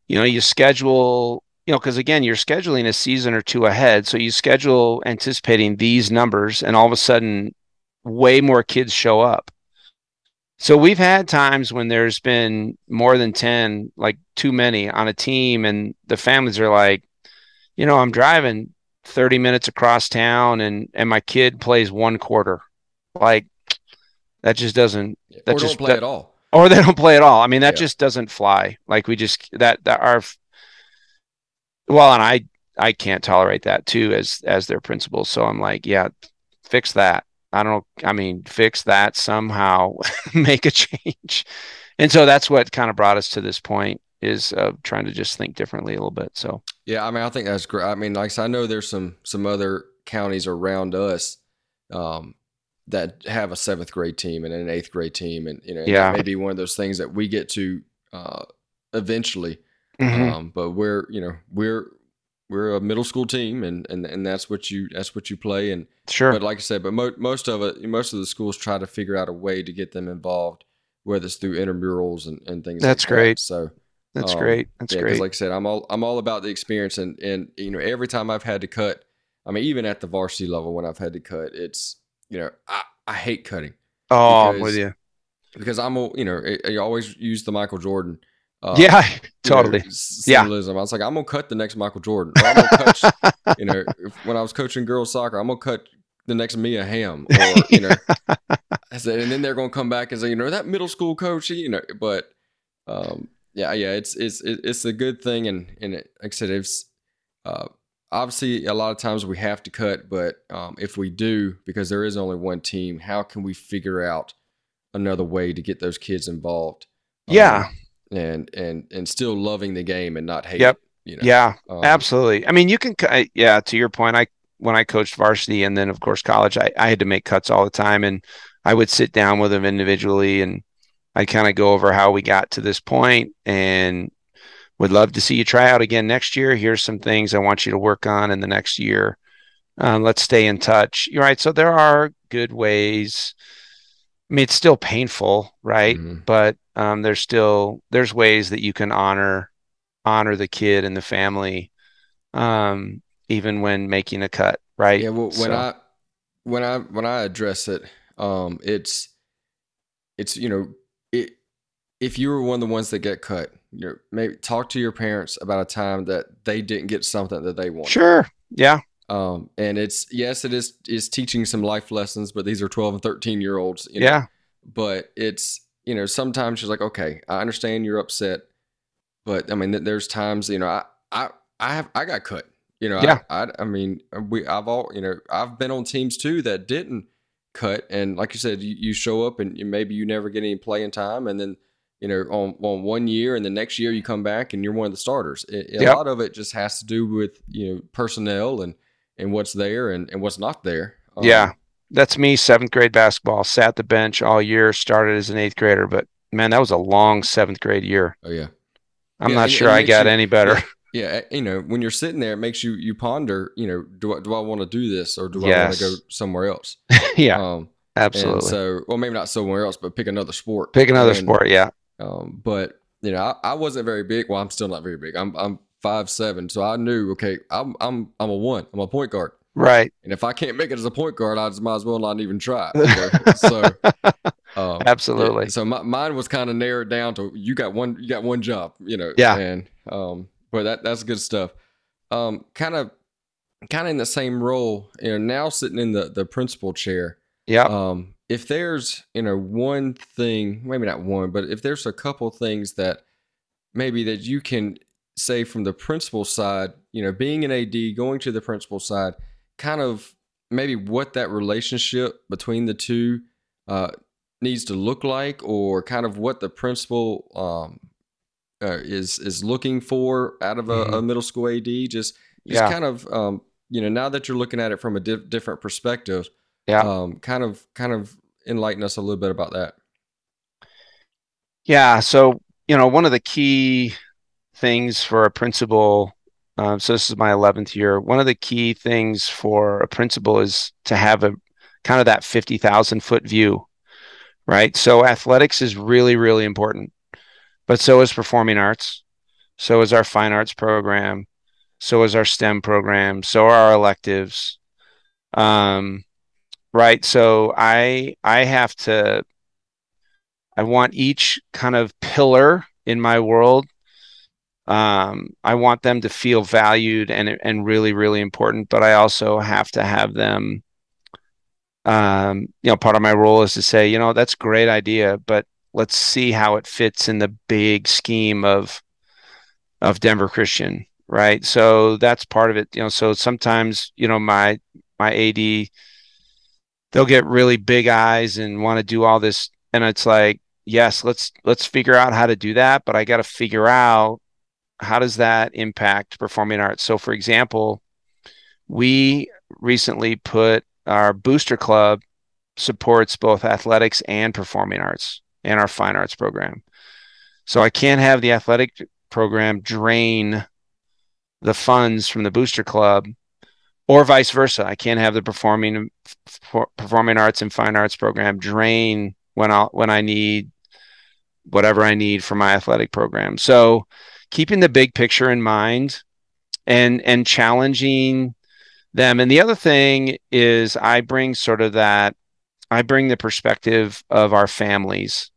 you know, you schedule, you know, because again, you're scheduling a season or two ahead. So you schedule anticipating these numbers, and all of a sudden, way more kids show up. So we've had times when there's been more than 10, like too many on a team, and the families are like, you know, I'm driving 30 minutes across town and and my kid plays one quarter. Like that just doesn't That or just- don't play that- at all. or they don't play at all. I mean, that Yeah. just doesn't fly. Like we just that that our well, and I I can't tolerate that too as as their principal. So I'm like, yeah, fix that. I don't know. I mean, fix that somehow, make a change. And so that's what kind of brought us to this point is uh, trying to just think differently a little bit. So Yeah, I mean, I think that's great. I mean, like I said, I know there's some some other counties around us um, that have a seventh grade team and an eighth grade team, and you know, Yeah. maybe one of those things that we get to uh, eventually. Mhm. Um, but we're you know we're we're a middle school team, and and and that's what you that's what you play. And sure, but like I said, but mo- most of it, most of the schools try to figure out a way to get them involved, whether it's through intramurals and and things. That's like that. great. So. that's um, great. That's Yeah, great. like I said, I'm all I'm all about the experience, and and you know every time I've had to cut, I mean even at the varsity level when I've had to cut, it's you know I I hate cutting oh, I'm because- with you. because I'm you know I, I always use the Michael Jordan. Uh, yeah, you know, totally. Yeah. I was like, I'm gonna cut the next Michael Jordan. Or I'm gonna coach, you know, if, when I was coaching girls soccer, I'm gonna cut the next Mia Hamm, or you know, I said, and then they're gonna come back and say, you know, that middle school coach, you know, but um, yeah, yeah, it's it's it's a good thing, and and it, like I said, it's uh, obviously a lot of times we have to cut, but um, if we do, because there is only one team, how can we figure out another way to get those kids involved? Um, Yeah. And and and still loving the game and not hate Yep. it. You know, Yeah, Um, Absolutely. I mean, you can, yeah, to your point, I, when I coached varsity and then, of course, college, I, I had to make cuts all the time. And I would sit down with them individually and I kind of go over how we got to this point and would love to see you try out again next year. Here's some things I want you to work on in the next year. Uh, let's stay in touch. You're right. So there are good ways. I mean, it's still painful, right? Mhm. But um, there's still there's ways that you can honor honor the kid and the family, um, even when making a cut, right? Yeah, well, when So- I when I when I address it, um, it's it's you know it if you were one of the ones that get cut, you know, maybe talk to your parents about a time that they didn't get something that they wanted. sure, yeah, Um, and it's yes, it is is teaching some life lessons, but these are twelve and thirteen year olds. You know? yeah, But it's you know sometimes she's like, okay, I understand you're upset, but I mean, there's times you know I I I have I got cut. You know, Yeah. I, I I mean we I've all you know I've been on teams too that didn't cut, and like you said, you, you show up and you, maybe you never get any playing time, and then you know on on one year and the next year you come back and you're one of the starters. It, a lot of it just has to do with you know personnel and and what's there and, and what's not there. Um, yeah. That's me. Seventh grade basketball. Sat the bench all year. Started as an eighth grader, but man, that was a long seventh grade year. Oh yeah. I'm Yeah, not sure I got you- any better. Yeah, eh, you know, when you're sitting there, it makes you you ponder. You know, do I do I want to do this or do I want to go somewhere else? Yeah, Um, absolutely. So, well, maybe not somewhere else, but pick another sport. Pick another And, sport. Yeah, Um, but you know, I, I wasn't very big. Well, I'm still not very big. I'm I'm five seven, so I knew okay, I'm I'm I'm a one. I'm a point guard, right. and if I can't make it as a point guard, I just might as well not even try. you know? so. Um, Absolutely. so my, mine was kind of narrowed down to you got one you got one job, you know. Yeah. And um, but that that's good stuff. Um, kind of kind of in the same role, you know, now sitting in the the principal chair. Yeah. Um, if there's you know one thing, maybe not one, but if there's a couple things that maybe that you can say from the principal side, you know, being an AD, going to the principal side, kind of maybe what that relationship between the two uh, needs to look like, or kind of what the principal um, uh, is is looking for out of a, a middle school AD. Just just Yeah. kind of um, you know now that you're looking at it from a di- different perspective, Yeah. um, kind of kind of enlighten us a little bit about that. Yeah. So, you know, one of the key things for a principal, um, so this is my 11th year, one of the key things for a principal is to have a kind of that 50,000 foot view, right? So athletics is really, really important, but so is performing arts. So is our fine arts program. So is our STEM program. So are our electives. Um, right. So I, I have to I want each kind of pillar in my world. Um, I want them to feel valued and and really really important, but I also have to have them. Um, you know, part of my role is to say, you know, that's a great idea, but let's see how it fits in the big scheme of of Denver Christian, right? So that's part of it. You know, so sometimes you know my my AD they'll get really big eyes and want to do all this and it's like yes let's let's figure out how to do that but i got to figure out how does that impact performing arts so for example we recently put our booster club supports both athletics and performing arts and our fine arts program so i can't have the athletic program drain the funds from the booster club or vice versa. I can't have the performing performing arts and fine arts program drain when I when I need whatever I need for my athletic program. So keeping the big picture in mind and and challenging them. And the other thing is I bring sort of that I bring the perspective of our families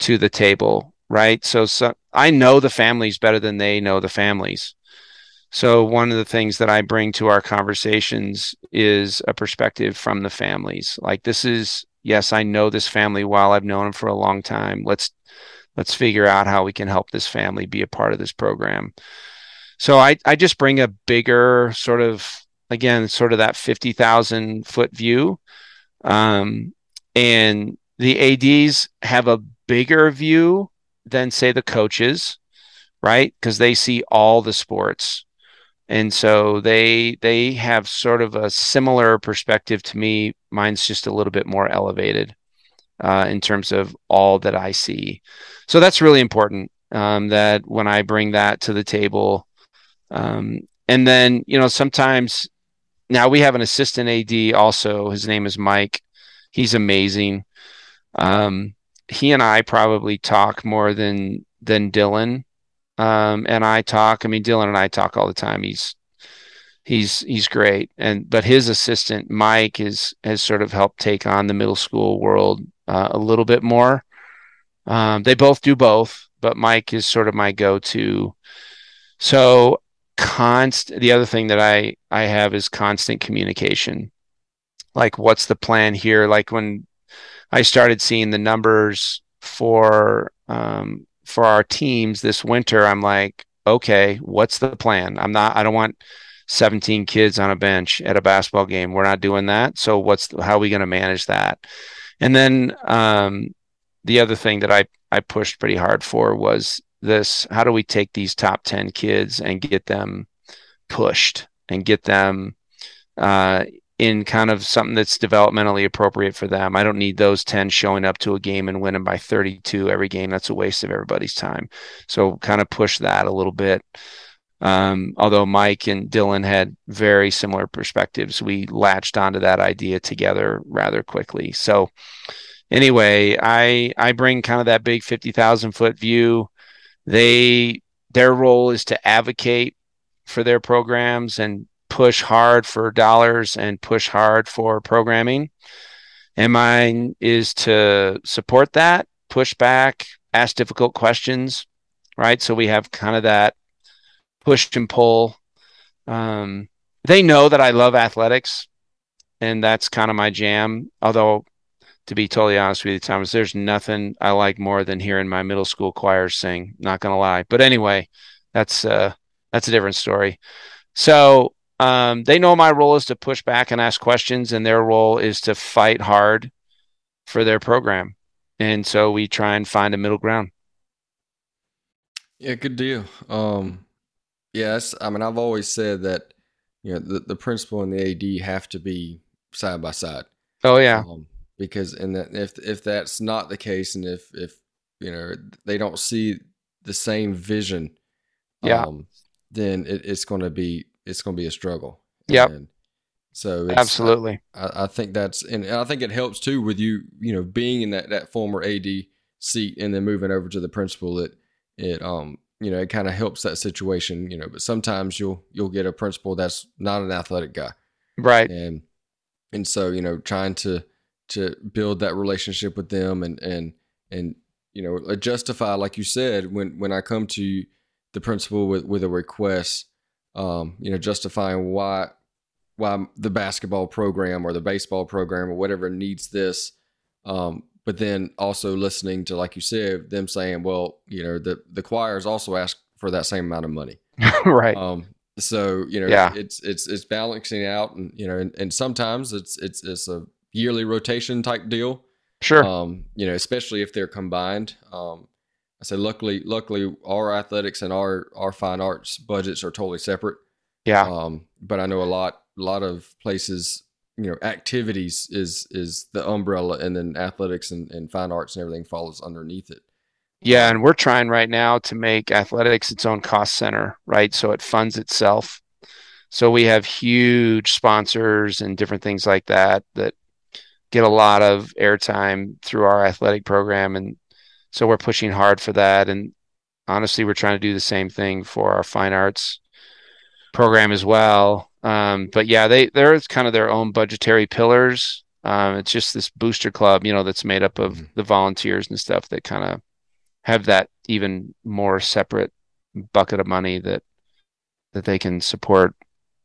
to the table, right? So, so I know the families better than they know the families. So one of the things that I bring to our conversations is a perspective from the families. Like this is yes, I know this family well. I've known them for a long time. Let's let's figure out how we can help this family be a part of this program. So I I just bring a bigger sort of again sort of that 50,000 foot view. Um and the ADs have a bigger view than say the coaches, right? Because they see all the sports and so they they have sort of a similar perspective to me mine's just a little bit more elevated uh, in terms of all that i see. So that's really important um, that when i bring that to the table um, and then you know sometimes now we have an assistant ad also. His name is mike. He's amazing. Um, he and I probably talk more than than Dylan um, and I talk. I mean, Dylan and I talk all the time. He's he's he's great, and but his assistant Mike is has sort of helped take on the middle school world uh, a little bit more. Um, they both do both, but Mike is sort of my go-to. So const the other thing that I I have is constant communication. Like, what's the plan here? Like when I started seeing the numbers for um, for our teams this winter, I'm like, okay, what's the plan? I'm not. I don't want 17 kids on a bench at a basketball game. We're not doing that. So what's how are we going to manage that? And then um, the other thing that I I pushed pretty hard for was this: how do we take these top 10 kids and get them pushed and get them uh, in kind of something that's developmentally appropriate for them. I don't need those 10 showing up to a game and winning by 32 every game. That's a waste of everybody's time. So kind of push that a little bit. Um, although Mike and Dylan had very similar perspectives, we latched onto that idea together rather quickly. So anyway, I I bring kind of that big 50,000 foot view. They their role is to advocate for their programs and push hard for dollars and push hard for programming. And mine is to support that, push back, ask difficult questions, right? So we have kind of that push and pull. Um, they know that I love athletics, and that's kind of my jam. Although, to be totally honest with you, Thomas, there's nothing I like more than hearing my middle school choir sing. Not gonna lie, but anyway, that's uh, that's a different story. So um, they know my role is to push back and ask questions, and their role is to fight hard for their program. And so we try and find a middle ground. Yeah, good deal. Um, yes, I mean I've always said that you know the, the principal and the AD have to be side by side. Oh yeah, um, because and that if if that's not the case, and if if you know they don't see the same vision, yeah, um, then it, it's going to be it's going to be a struggle. Yeah. So absolutely, I, I, think that's and I think it helps too with you, you know, being in that that former AD seat and then moving over to the principal. It it um you know it kind of helps that situation, you know. But sometimes you'll you'll get a principal that's not an athletic guy, right? And and so you know trying to to build that relationship with them and and and you know justify like you said when when I come to the principal with with a request um, you know, justifying why why the basketball program or the baseball program or whatever needs this. Um, but then also listening to, like you said, them saying, well, you know, the the choirs also ask for that same amount of money, right? Um, so you know, yeah. it's it's it's balancing out, and you know, and, and sometimes it's it's it's a yearly rotation type deal. Sure. Um, you know, especially if they're combined. Um, I said, luckily, luckily, our athletics and our our fine arts budgets are totally separate. Yeah. Um, but I know a lot, a lot of places, you know, activities is is the umbrella, and then athletics and, and fine arts and everything follows underneath it. Yeah, and we're trying right now to make athletics its own cost center, right? So it funds itself. So we have huge sponsors and different things like that that get a lot of airtime through our athletic program and so we're pushing hard for that. And honestly, we're trying to do the same thing for our fine arts program as well. Um, but yeah, they they're kind of their own budgetary pillars. Um, it's just this booster club, you know, that's made up of mm-hmm. the volunteers and stuff that kind of have that even more separate bucket of money that that they can support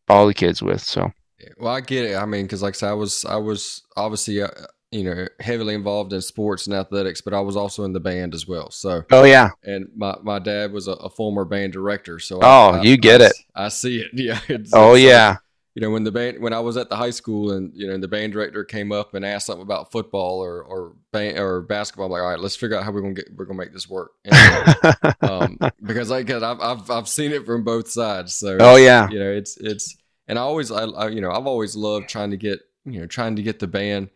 all the kids with. So, well, I get it. I mean, because like I said, I was I was obviously uh, you know heavily involved in sports and athletics, but I was also in the band as well. So oh yeah, and my, my dad was a, a former band director. So oh, I, you get I, it. I see it. Yeah. oh yeah. You know when the band when I was at the high school and you know the band director came up and asked something about football or or band, or basketball, I'm like, all right, let's figure out how we're gonna get we're gonna make this work. And, um, because like I've, I've I've seen it from both sides. So oh yeah, you know it's it's and I always I, I you know I've always loved trying to get you know trying to get the band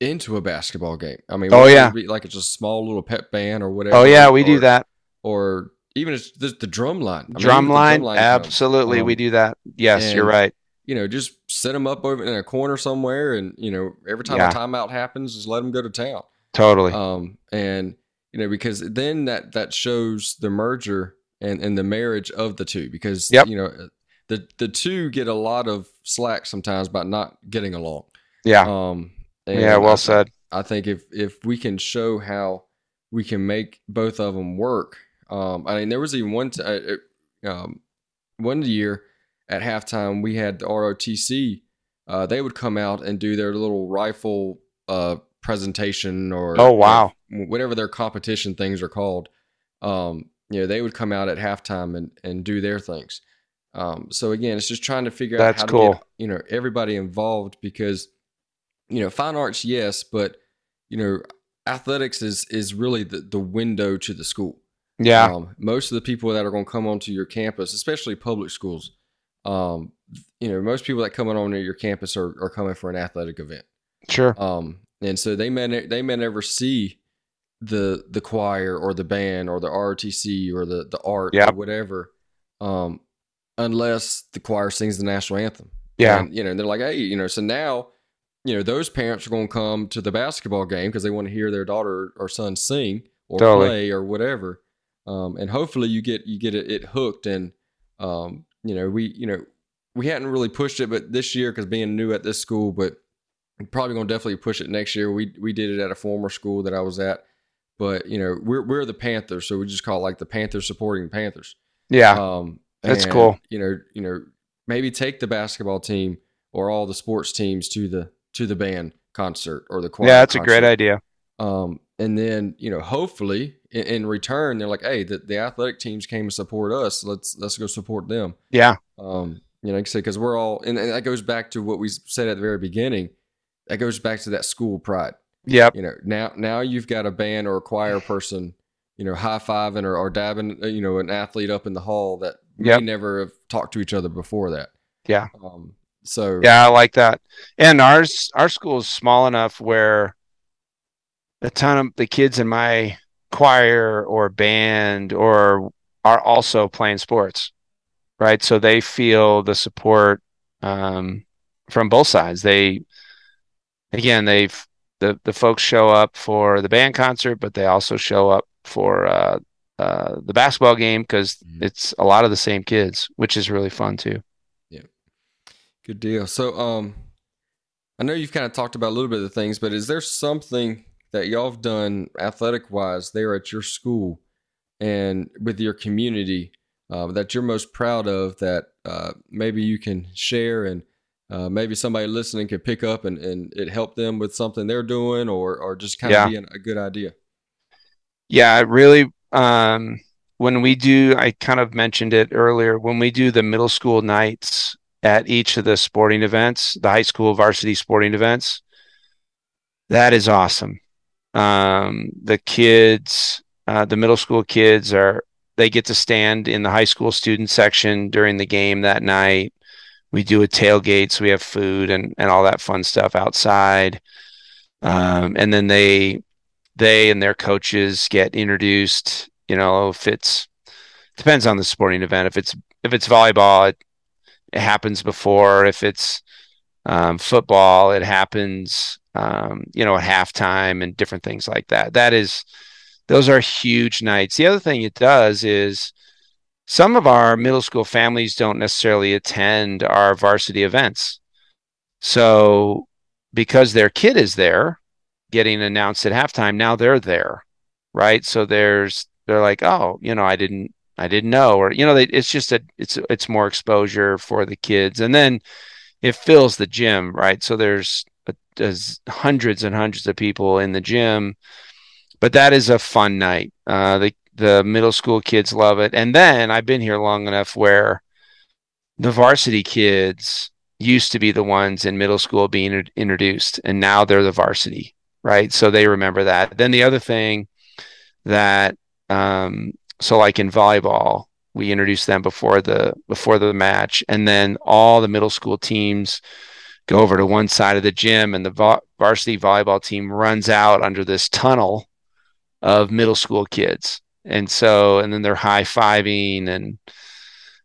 into a basketball game. I mean, oh yeah, like it's a small little pep band or whatever. Oh yeah, we or, do that. Or even it's the, the drum line. I drum, mean, line, drum line, absolutely, um, we do that. Yes, and, you're right. You know, just set them up over in a corner somewhere, and you know, every time yeah. a timeout happens, just let them go to town. Totally. Um, and you know because then that that shows the merger and and the marriage of the two because Yep. you know the the two get a lot of slack sometimes by not getting along. yeah. Um, and yeah. Well I- said. I think if if we can show how we can make both of them work, um, I mean, there was even one t- uh, um, one year at halftime we had the ROTC. Uh, they would come out and do their little rifle uh, presentation or Oh, wow. or whatever their competition things are called. Um, you know, they would come out at halftime and and do their things. Um, so again, it's just trying to figure That's out how cool. to get you know everybody involved because you know fine arts yes, but you know athletics is is really the, the window to the school. Yeah. Um, most of the people that are going to come onto your campus, especially public schools, um, you know, most people that come on to your campus are, are coming for an athletic event. Sure. Um, and so they may ne- they may never see the the choir or the band or the ROTC or the the art Yep. or whatever, um, unless the choir sings the national anthem. Yeah. And, you know, they're like, hey, you know, so now, you know, those parents are going to come to the basketball game because they want to hear their daughter or son sing or Totally. play or whatever. Um, and hopefully you get you get it, it hooked and um, you know we you know we hadn't really pushed it, but this year because being new at this school, but we're probably going to definitely push it next year. We we did it at a former school that I was at, but you know we're we're the Panthers, so we just call it like the Panthers supporting the Panthers. Yeah. Um, That's and, cool. You know, you know, maybe take the basketball team or all the sports teams to the to the band concert or the choir. yeah. That's a great idea. Um, and then you know, hopefully, in, in return, they're like, "Hey, the, the athletic teams came to support us. Let's let's go support them." Yeah. Um, you know, like I said, because we're all, and, and that goes back to what we said at the very beginning. That goes back to that school pride. Yeah. You know, now now you've got a band or a choir person, you know, high fiving or, or dabbing, uh, you know, an athlete up in the hall that Yep. may never have talked to each other before that. Yeah. Um, so Yeah, I like that. And ours our school is small enough where a ton of the kids in my choir or band or are also playing sports. Right. So they feel the support um, from both sides. They again they've the, the folks show up for the band concert, but they also show up for uh, uh, the basketball game because Mhm. it's a lot of the same kids, which is really fun too. Good deal. So, um, I know you've kind of talked about a little bit of the things, but is there something that y'all have done athletic wise there at your school and with your community uh, that you're most proud of that uh, maybe you can share and uh, maybe somebody listening can pick up and, and it help them with something they're doing or, or just kind Yeah. of being a good idea? Yeah, really. Um, when we do, I kind of mentioned it earlier. When we do the middle school nights at each of the sporting events, the high school varsity sporting events, that is awesome. Um, the kids, uh, the middle school kids are they get to stand in the high school student section during the game that night. We do a tailgate, so we have food and and all that fun stuff outside. Um, and then they they and their coaches get introduced. You know, if it's depends on the sporting event. If it's if it's volleyball, it, happens before. If it's um, football, it happens. Um, you know, at halftime and different things like that. That is, those are huge nights. The other thing it does is some of our middle school families don't necessarily attend our varsity events. So because their kid is there, getting announced at halftime now they're there right so there's they're like oh you know i didn't i didn't know or you know they, it's just a it's it's more exposure for the kids and then it fills the gym right so there's, there's hundreds and hundreds of people in the gym but that is a fun night uh the the middle school kids love it and then i've been here long enough where the varsity kids used to be the ones in middle school being in- introduced and now they're the varsity right? So they remember that. Then the other thing that, um, so like in volleyball, we introduce them before the before the match, and then all the middle school teams go over to one side of the gym, and the va- varsity volleyball team runs out under this tunnel of middle school kids, and so and then they're high fiving and.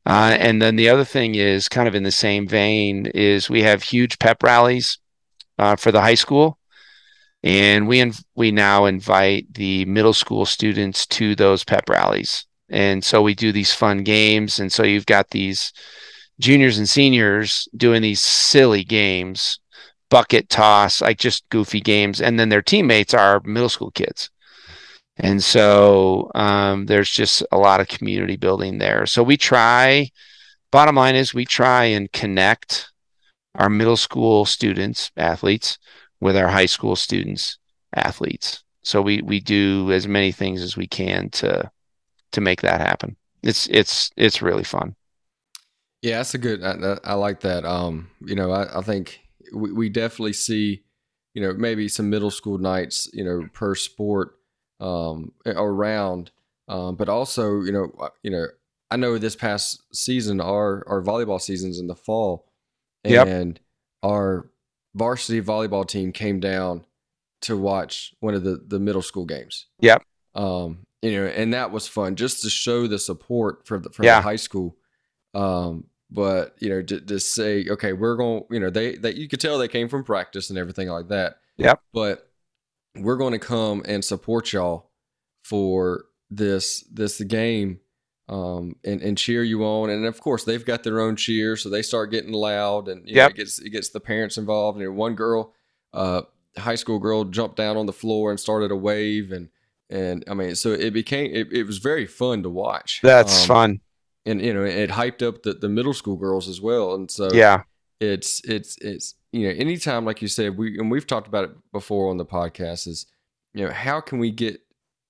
Uh, and then the other thing is kind of in the same vein is we have huge pep rallies uh, for the high school and we inv- we now invite the middle school students to those pep rallies. And so we do these fun games. And so you've got these juniors and seniors doing these silly games bucket toss like just goofy games. And then their teammates are middle school kids. And so um, there's just a lot of community building there. So we try bottom line is we try and connect our middle school students athletes with our high school students athletes. So we we do as many things as we can to to make that happen. It's it's it's really fun. Yeah that's a good i, I like that. Um you know i, I think we, we definitely see you know maybe some middle school nights you know per sport um around. Um but also you know uh, you know i know this past season our our volleyball seasons in the fall. Yep. and our varsity volleyball team came down to watch one of the the middle school games. Yep. Um, you know, and that was fun just to show the support for the for Yeah. the high school. Um, but you know, to, to say, okay, we're going, you know, they that you could tell they came from practice and everything like that. Yep. But we're going to come and support y'all for this this game um, and, and cheer you on. And of course, they've got their own cheer, so they start getting loud, and you know, it gets it gets the parents involved. And one girl, uh, high school girl, jumped down on the floor and started a wave, and and I mean, so it became it, it was very fun to watch. that's Um, fun and you know, it hyped up the, the middle school girls as well. And so yeah it's it's it's you know anytime like you said we and we've talked about it before on the podcast is you know how can we get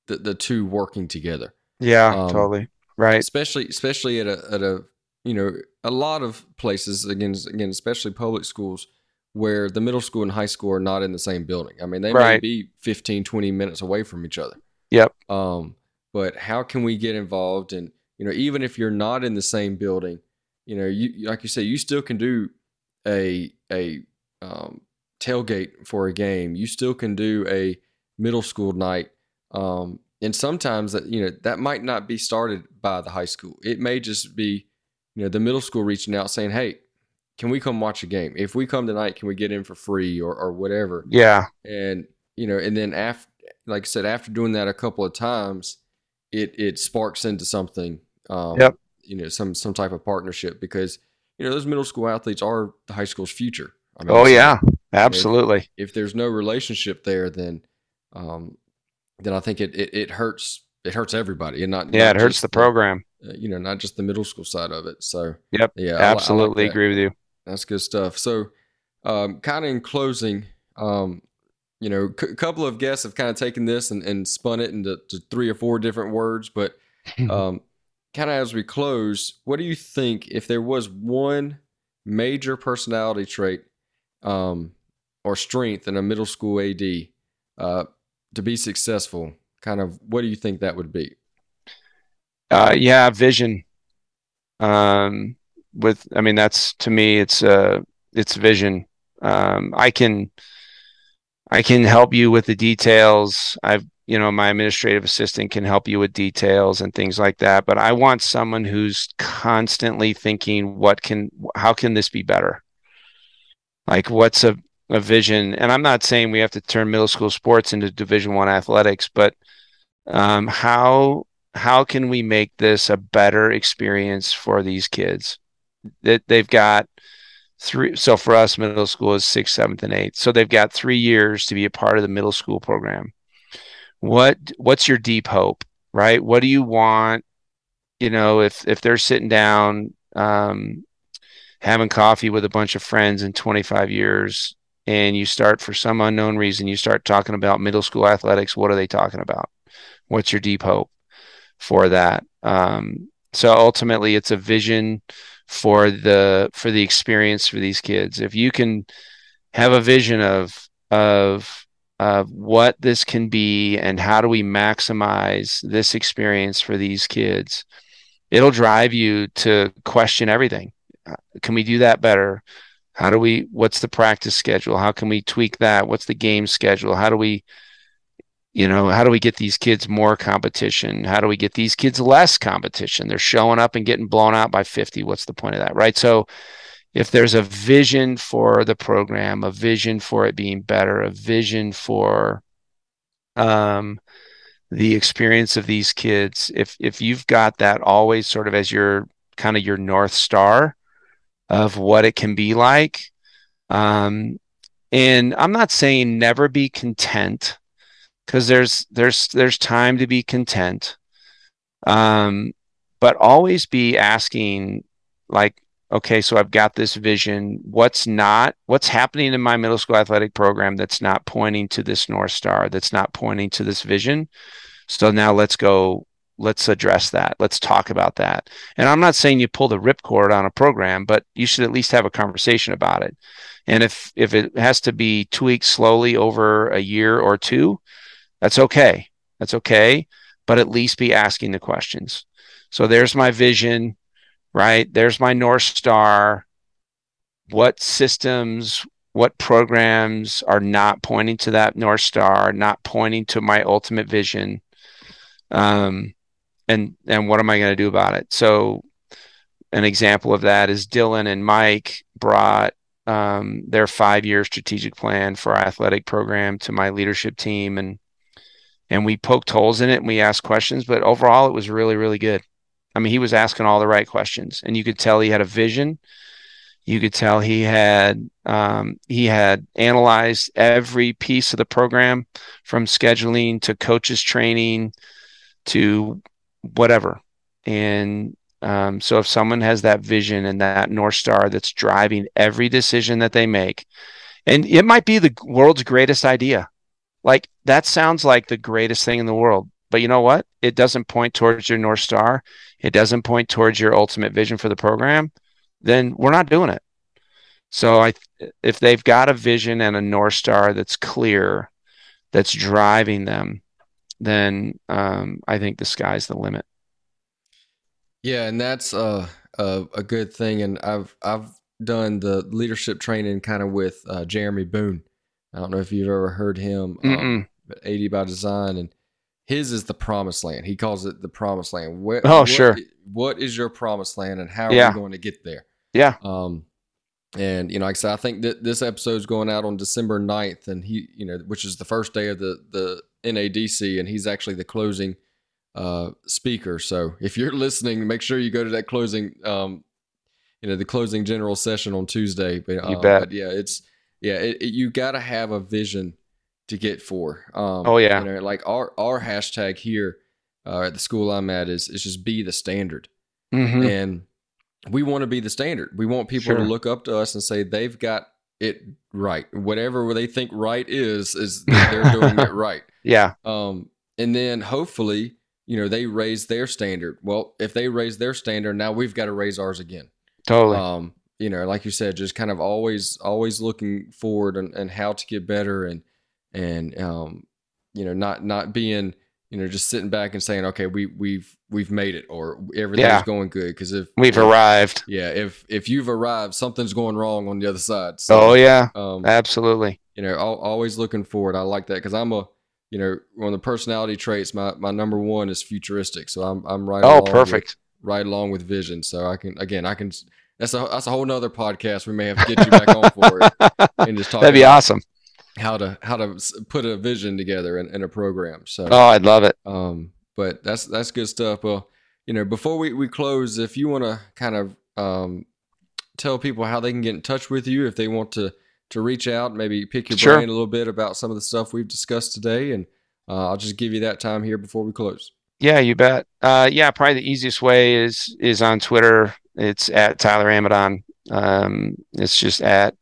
the, the two working together yeah Um, totally right. Especially especially at a at a you know a lot of places again again especially public schools where the middle school and high school are not in the same building. I mean they may be 15 20 minutes away from each other. Yep. um but how can we get involved? And you know even if you're not in the same building you know you like you say you still can do a a um, tailgate for a game. You still can do a middle school night um, and sometimes that you know that might not be started by the high school. It may just be you know the middle school reaching out saying hey can we come watch a game? If we come tonight can we get in for free or, or whatever? Yeah. And you know and then after like i said after doing that a couple of times it it sparks into something um Yep. you know some some type of partnership because you know those middle school athletes are the high school's future. I oh yeah. absolutely. if there's no relationship there then um then i think it it, it hurts it hurts everybody and not yeah not it hurts the program uh, you know not just the middle school side of it so Yep, yeah I I like absolutely agree with you That's good stuff. So, um, kind of in closing, um, you know, a couple of guests have kind of taken this and, and spun it into to three or four different words. But um, kind of as we close, what do you think if there was one major personality trait um, or strength in a middle school AD uh, to be successful? Kind of, what do you think that would be? uh, yeah vision um with i mean that's to me it's uh it's vision um i can i can help you with the details i've you know my administrative assistant can help you with details and things like that but i want someone who's constantly thinking what can how can this be better like what's a, a vision. And i'm not saying we have to turn middle school sports into division one athletics but um, how how can we make this a better experience for these kids? That they've got three so for us middle school is sixth seventh and eighth. So they've got three years to be a part of the middle school program. What what's your deep hope right? What do you want you know if if they're sitting down um, having coffee with a bunch of friends in 25 years and you start for some unknown reason you start talking about middle school athletics what are they talking about what's your deep hope for that. Um, so ultimately, it's a vision for the for the experience for these kids. If you can have a vision of of of what this can be and how do we maximize this experience for these kids, it'll drive you to question everything. Uh, Can we do that better? How do we? What's the practice schedule? How can we tweak that? What's the game schedule? How do we you know how do we get these kids more competition how do we get these kids less competition they're showing up and getting blown out by 50 what's the point of that right so if there's a vision for the program, a vision for it being better, a vision for um, the experience of these kids, if if you've got that always sort of as your kind of your north star of what it can be like, um, and I'm not saying never be content because there's there's there's time to be content, um, but always be asking like okay, so I've got this vision. What's not, what's happening in my middle school athletic program that's not pointing to this North Star, that's not pointing to this vision? So now let's go, let's address that. Let's talk about that. And I'm not saying you pull the ripcord on a program, but you should at least have a conversation about it. And if if it has to be tweaked slowly over a year or two, that's okay. That's okay. But at least be asking the questions. So there's my vision right? There's my North Star. What systems, what programs are not pointing to that North Star, not pointing to my ultimate vision? Um, and and what am I going to do about it? So, an example of that is Dylan and Mike brought um, their five-year strategic plan for our athletic program to my leadership team, and and we poked holes in it and we asked questions. But overall, it was really really good. I mean, he was asking all the right questions, and you could tell he had a vision. You could tell he had um, he had analyzed every piece of the program, from scheduling to coaches training to whatever. And um, so, if someone has that vision and that north star that's driving every decision that they make, and it might be the world's greatest idea, like that sounds like the greatest thing in the world. But you know what? It doesn't point towards your North Star. It doesn't point towards your ultimate vision for the program. Then we're not doing it. So I, if they've got a vision and a North Star that's clear, that's driving them, then um, I think the sky's the limit. Yeah, and that's uh, a a good thing. And I've I've done the leadership training kind of with uh, Jeremy Boone. I don't know if you've ever heard him, um, but AD by Design, and his is the promised land. He calls it the promised land. What, oh, what, sure. What is your promised land, and how are yeah. we going to get there? Yeah. Um, and you know, like I said, I think that this episode is going out on December 9th, and he, you know, which is the first day of the the NADC, and he's actually the closing uh, speaker. So if you're listening, make sure you go to that closing, um, you know, the closing general session on Tuesday. But, you uh, bet. But yeah, it's yeah, it, it, you got to have a vision to get for. Um, oh yeah, you know, like our our hashtag here uh, at the school I'm at is is just be the standard, mm-hmm. and we want to be the standard. We want people sure. to look up to us and say they've got it right. Whatever they think right is is they're doing it right. Yeah. Um, and then hopefully, you know, they raise their standard. Well, if they raise their standard, now we've got to raise ours again. Totally. Um, you know, like you said, just kind of always always looking forward and, and how to get better and and um, you know, not not being you know just sitting back and saying, okay, we we've we've made it or everything's yeah. going good because if we've if, arrived, yeah, if if you've arrived, something's going wrong on the other side. So, oh yeah, um, absolutely. You know, always looking forward. I like that because I'm a you know, one of the personality traits, my, my number one is futuristic. So I'm I'm right. Oh, perfect. With, right along with vision. So I can again I can. That's a that's a whole nother podcast. We may have to get you back on for it and just talk. That'd be awesome how to how to put a vision together in, in a program. So oh, I'd love it. Um, but that's that's good stuff. Well, you know, before we, we close, if you want to kind of um, tell people how they can get in touch with you, if they want to to reach out, maybe pick your sure. brain a little bit about some of the stuff we've discussed today, and uh, I'll just give you that time here before we close. Yeah, you bet. Uh, yeah, probably the easiest way is is on Twitter. It's at Tyler Amidon. Um, it's just at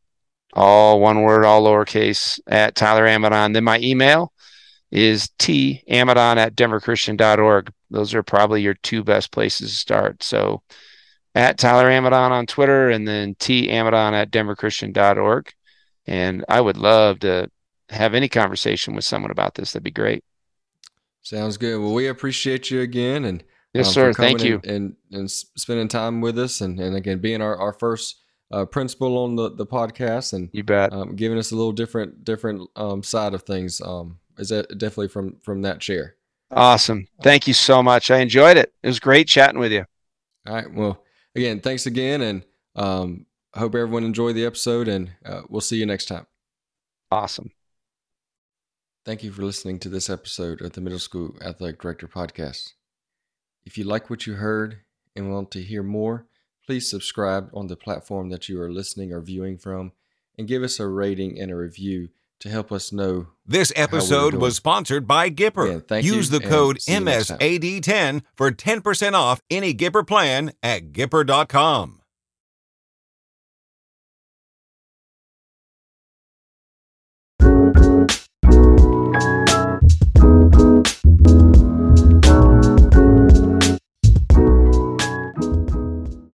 all one word, all lowercase at Tyler Amidon. Then my email is t amidon at denverchristian.org. Those are probably your two best places to start. So at Tyler Amidon on Twitter and then t amidon at denverchristian.org. And I would love to have any conversation with someone about this. That'd be great. Sounds good. Well, we appreciate you again. And yes, um, sir. Thank you. And, and, and spending time with us and, and again, being our, our first uh, principal on the, the podcast and you bet um, giving us a little different different um, side of things um, is that definitely from from that chair. Awesome, thank you so much. I enjoyed it. It was great chatting with you. All right, well, again, thanks again, and um, I hope everyone enjoyed the episode, and uh, we'll see you next time. Awesome. Thank you for listening to this episode of the Middle School Athletic Director Podcast. If you like what you heard and want to hear more, please subscribe on the platform that you are listening or viewing from and give us a rating and a review to help us know. This episode was sponsored by Gipper. Again, thank Use you, the code and see you next time. MSAD10 for 10% off any Gipper plan at Gipper.com.